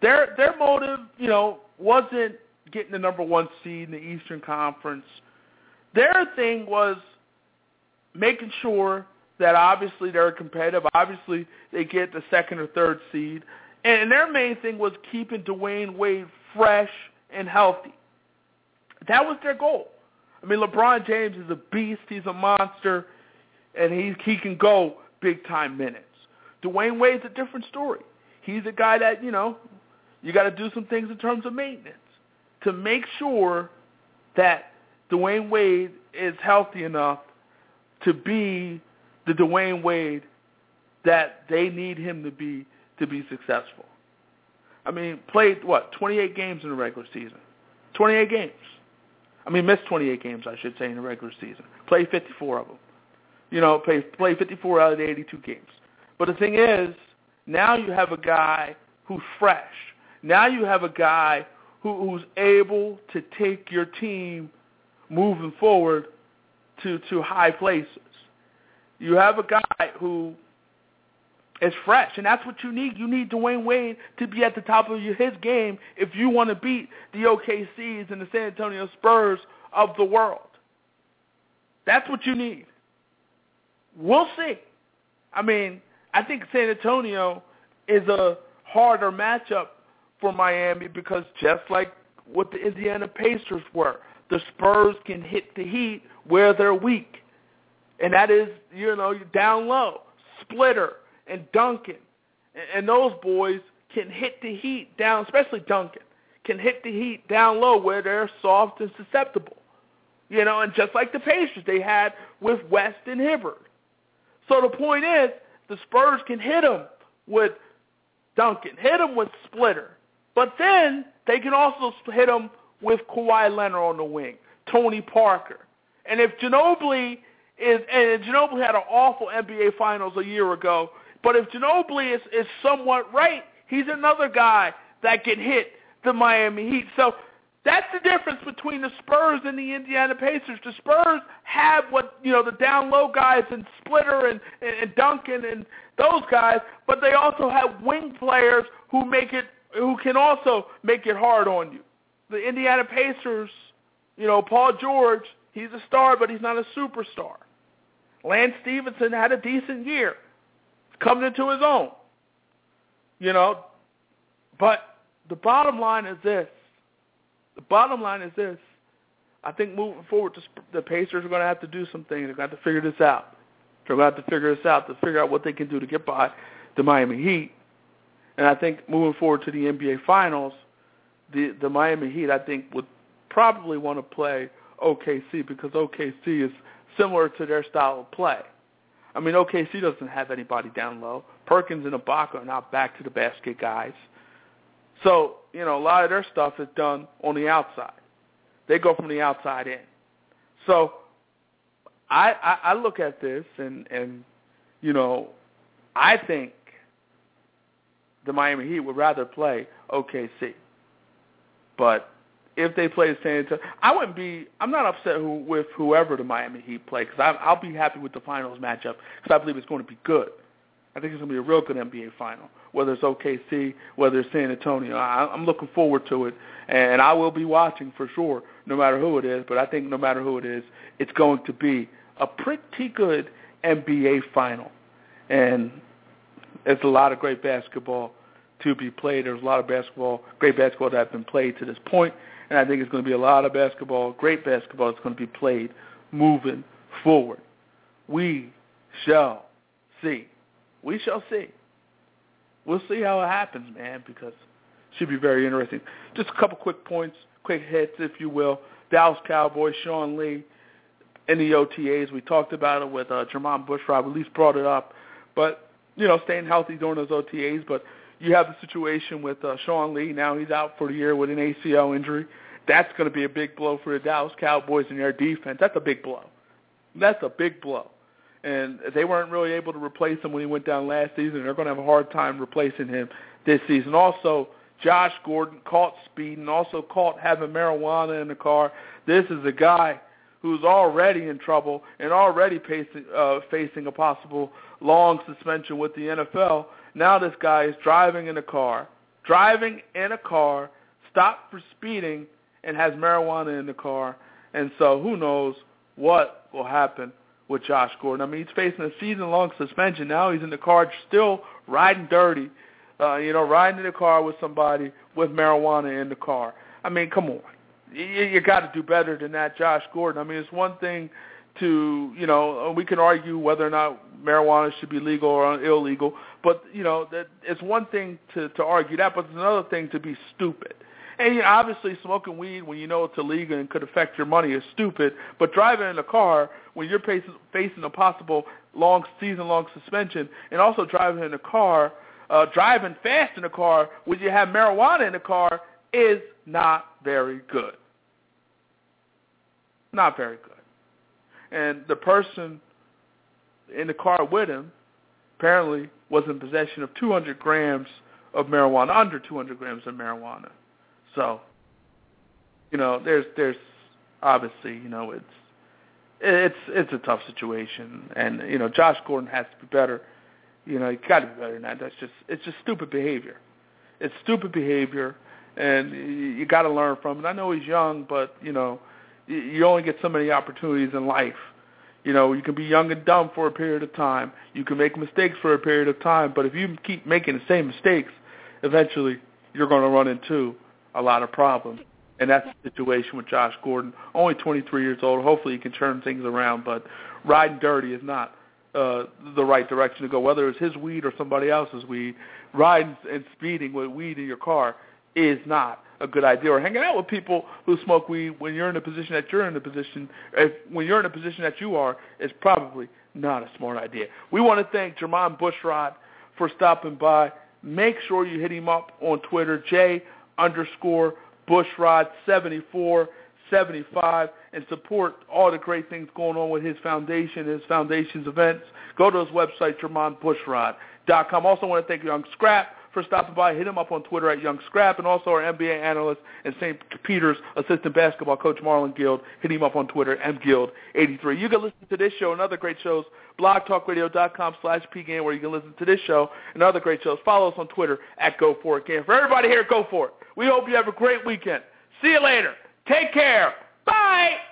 B: Their their motive, you know, wasn't getting the number one seed in the Eastern Conference. Their thing was making sure that obviously they're competitive. Obviously they get the second or third seed. And their main thing was keeping Dwyane Wade fresh and healthy. That was their goal. I mean, LeBron James is a beast. He's a monster, and he he can go big time minutes. Dwyane Wade's a different story. He's a guy that you know you got to do some things in terms of maintenance to make sure that Dwyane Wade is healthy enough to be the Dwyane Wade that they need him to be to be successful. I mean, played what 28 games in the regular season, 28 games. I mean, missed 28 games, I should say, in the regular season. Played 54 of them. You know, played played 54 out of the 82 games. But the thing is, now you have a guy who's fresh. Now you have a guy who, who's able to take your team moving forward to to high places. You have a guy who is fresh, and that's what you need. You need Dwyane Wade to be at the top of his game if you want to beat the OKCs and the San Antonio Spurs of the world. That's what you need. We'll see. I mean, I think San Antonio is a harder matchup for Miami because just like what the Indiana Pacers were, the Spurs can hit the Heat where they're weak. And that is, you know, down low. Splitter and Duncan. And those boys can hit the Heat down, especially Duncan, can hit the Heat down low where they're soft and susceptible. You know, and just like the Pacers they had with West and Hibbert. So the point is, the Spurs can hit them with Duncan, hit them with Splitter. But then they can also hit them with Kawhi Leonard on the wing, Tony Parker. And if Ginobili is, and Ginobili had an awful NBA Finals a year ago, but if Ginobili is, is somewhat right, he's another guy that can hit the Miami Heat. So That's the difference between the Spurs and the Indiana Pacers. The Spurs have what you know the down low guys and Splitter and, and, and Duncan and those guys, but they also have wing players who make it who can also make it hard on you. The Indiana Pacers, you know, Paul George, he's a star, but he's not a superstar. Lance Stephenson had a decent year, coming into his own. You know, but the bottom line is this the bottom line is this. I think moving forward, the Pacers are going to have to do some things. They're going to have to figure this out. They're going to have to figure this out to figure out what they can do to get by the Miami Heat. And I think moving forward to the NBA Finals, the the Miami Heat, I think, would probably want to play OKC because OKC is similar to their style of play. I mean, OKC doesn't have anybody down low. Perkins and Ibaka are not back to the basket guys. So, you know, a lot of their stuff is done on the outside. They go from the outside in. So I, I, I look at this and, and, you know, I think the Miami Heat would rather play OKC. But if they play San Antonio, I wouldn't be. I'm not upset who, with whoever the Miami Heat play because I'll be happy with the finals matchup because I believe it's going to be good. I think it's going to be a real good NBA final whether it's OKC, whether it's San Antonio. I, I'm looking forward to it, and I will be watching for sure, no matter who it is. But I think no matter who it is, it's going to be a pretty good NBA final, and it's a lot of great basketball to be played. There's a lot of basketball, great basketball that has been played to this point, and I think it's going to be a lot of basketball, great basketball that's going to be played moving forward. We shall see. We shall see we'll see how it happens, man, because it should be very interesting. Just a couple quick points, quick hits, if you will. Dallas Cowboys, Sean Lee, in the OTAs. We talked about it with uh, Jermon Bushrod. We at least brought it up. But, you know, staying healthy during those OTAs. But you have the situation with uh, Sean Lee. Now he's out for the year with an ACL injury. That's going to be a big blow for the Dallas Cowboys and their defense. That's a big blow. That's a big blow and they weren't really able to replace him when he went down last season. They're going to have a hard time replacing him this season. Also, Josh Gordon caught speeding, also caught having marijuana in the car. This is a guy who's already in trouble and already facing, uh, facing a possible long suspension with the NFL. Now this guy is driving in a car, driving in a car, stopped for speeding, and has marijuana in the car. And so who knows what will happen with Josh Gordon. I mean, he's facing a season-long suspension. Now he's in the car still riding dirty, uh, you know, riding in the car with somebody with marijuana in the car. I mean, come on. You, you got to do better than that, Josh Gordon. I mean, it's one thing to, you know, we can argue whether or not marijuana should be legal or illegal, but, you know, that it's one thing to, to argue that, but it's another thing to be stupid. And you know, obviously, smoking weed when you know it's illegal and could affect your money is stupid. But driving in a car when you're facing, facing a possible long season-long suspension, and also driving in a car, uh, driving fast in a car when you have marijuana in the car is not very good. Not very good. And the person in the car with him apparently was in possession of 200 grams of marijuana, under 200 grams of marijuana. So, you know, there's there's obviously, you know, it's it's it's a tough situation, and you know, Josh Gordon has to be better. You know, he got to be better than that. That's just it's just stupid behavior. It's stupid behavior, and you got to learn from it. I know he's young, but you know, you only get so many opportunities in life. You know, you can be young and dumb for a period of time. You can make mistakes for a period of time, but if you keep making the same mistakes, eventually you're going to run into a lot of problems. And that's the situation with Josh Gordon. Only 23 years old. Hopefully he can turn things around, but riding dirty is not uh, the right direction to go. Whether it's his weed or somebody else's weed, riding and speeding with weed in your car is not a good idea. Or hanging out with people who smoke weed when you're in a position that you're in a position, if, when you're in a position that you are, is probably not a smart idea. We want to thank Jermon Bushrod for stopping by. Make sure you hit him up on Twitter, J underscore Bushrod 74 75 and support all the great things going on with his foundation, his foundation's events. Go to his website, JermonBushrod.com. Also want to thank Young Scrap for stopping by. Hit him up on Twitter at Young Scrap, and also our NBA analyst and St. Peter's assistant basketball coach Marlon Guild. Hit him up on Twitter, mguild83. You can listen to this show and other great shows, blogtalkradio.com slash pgant, where you can listen to this show and other great shows. Follow us on Twitter at Go For It Gant. For everybody here, go for it. We hope you have a great weekend. See you later. Take care. Bye.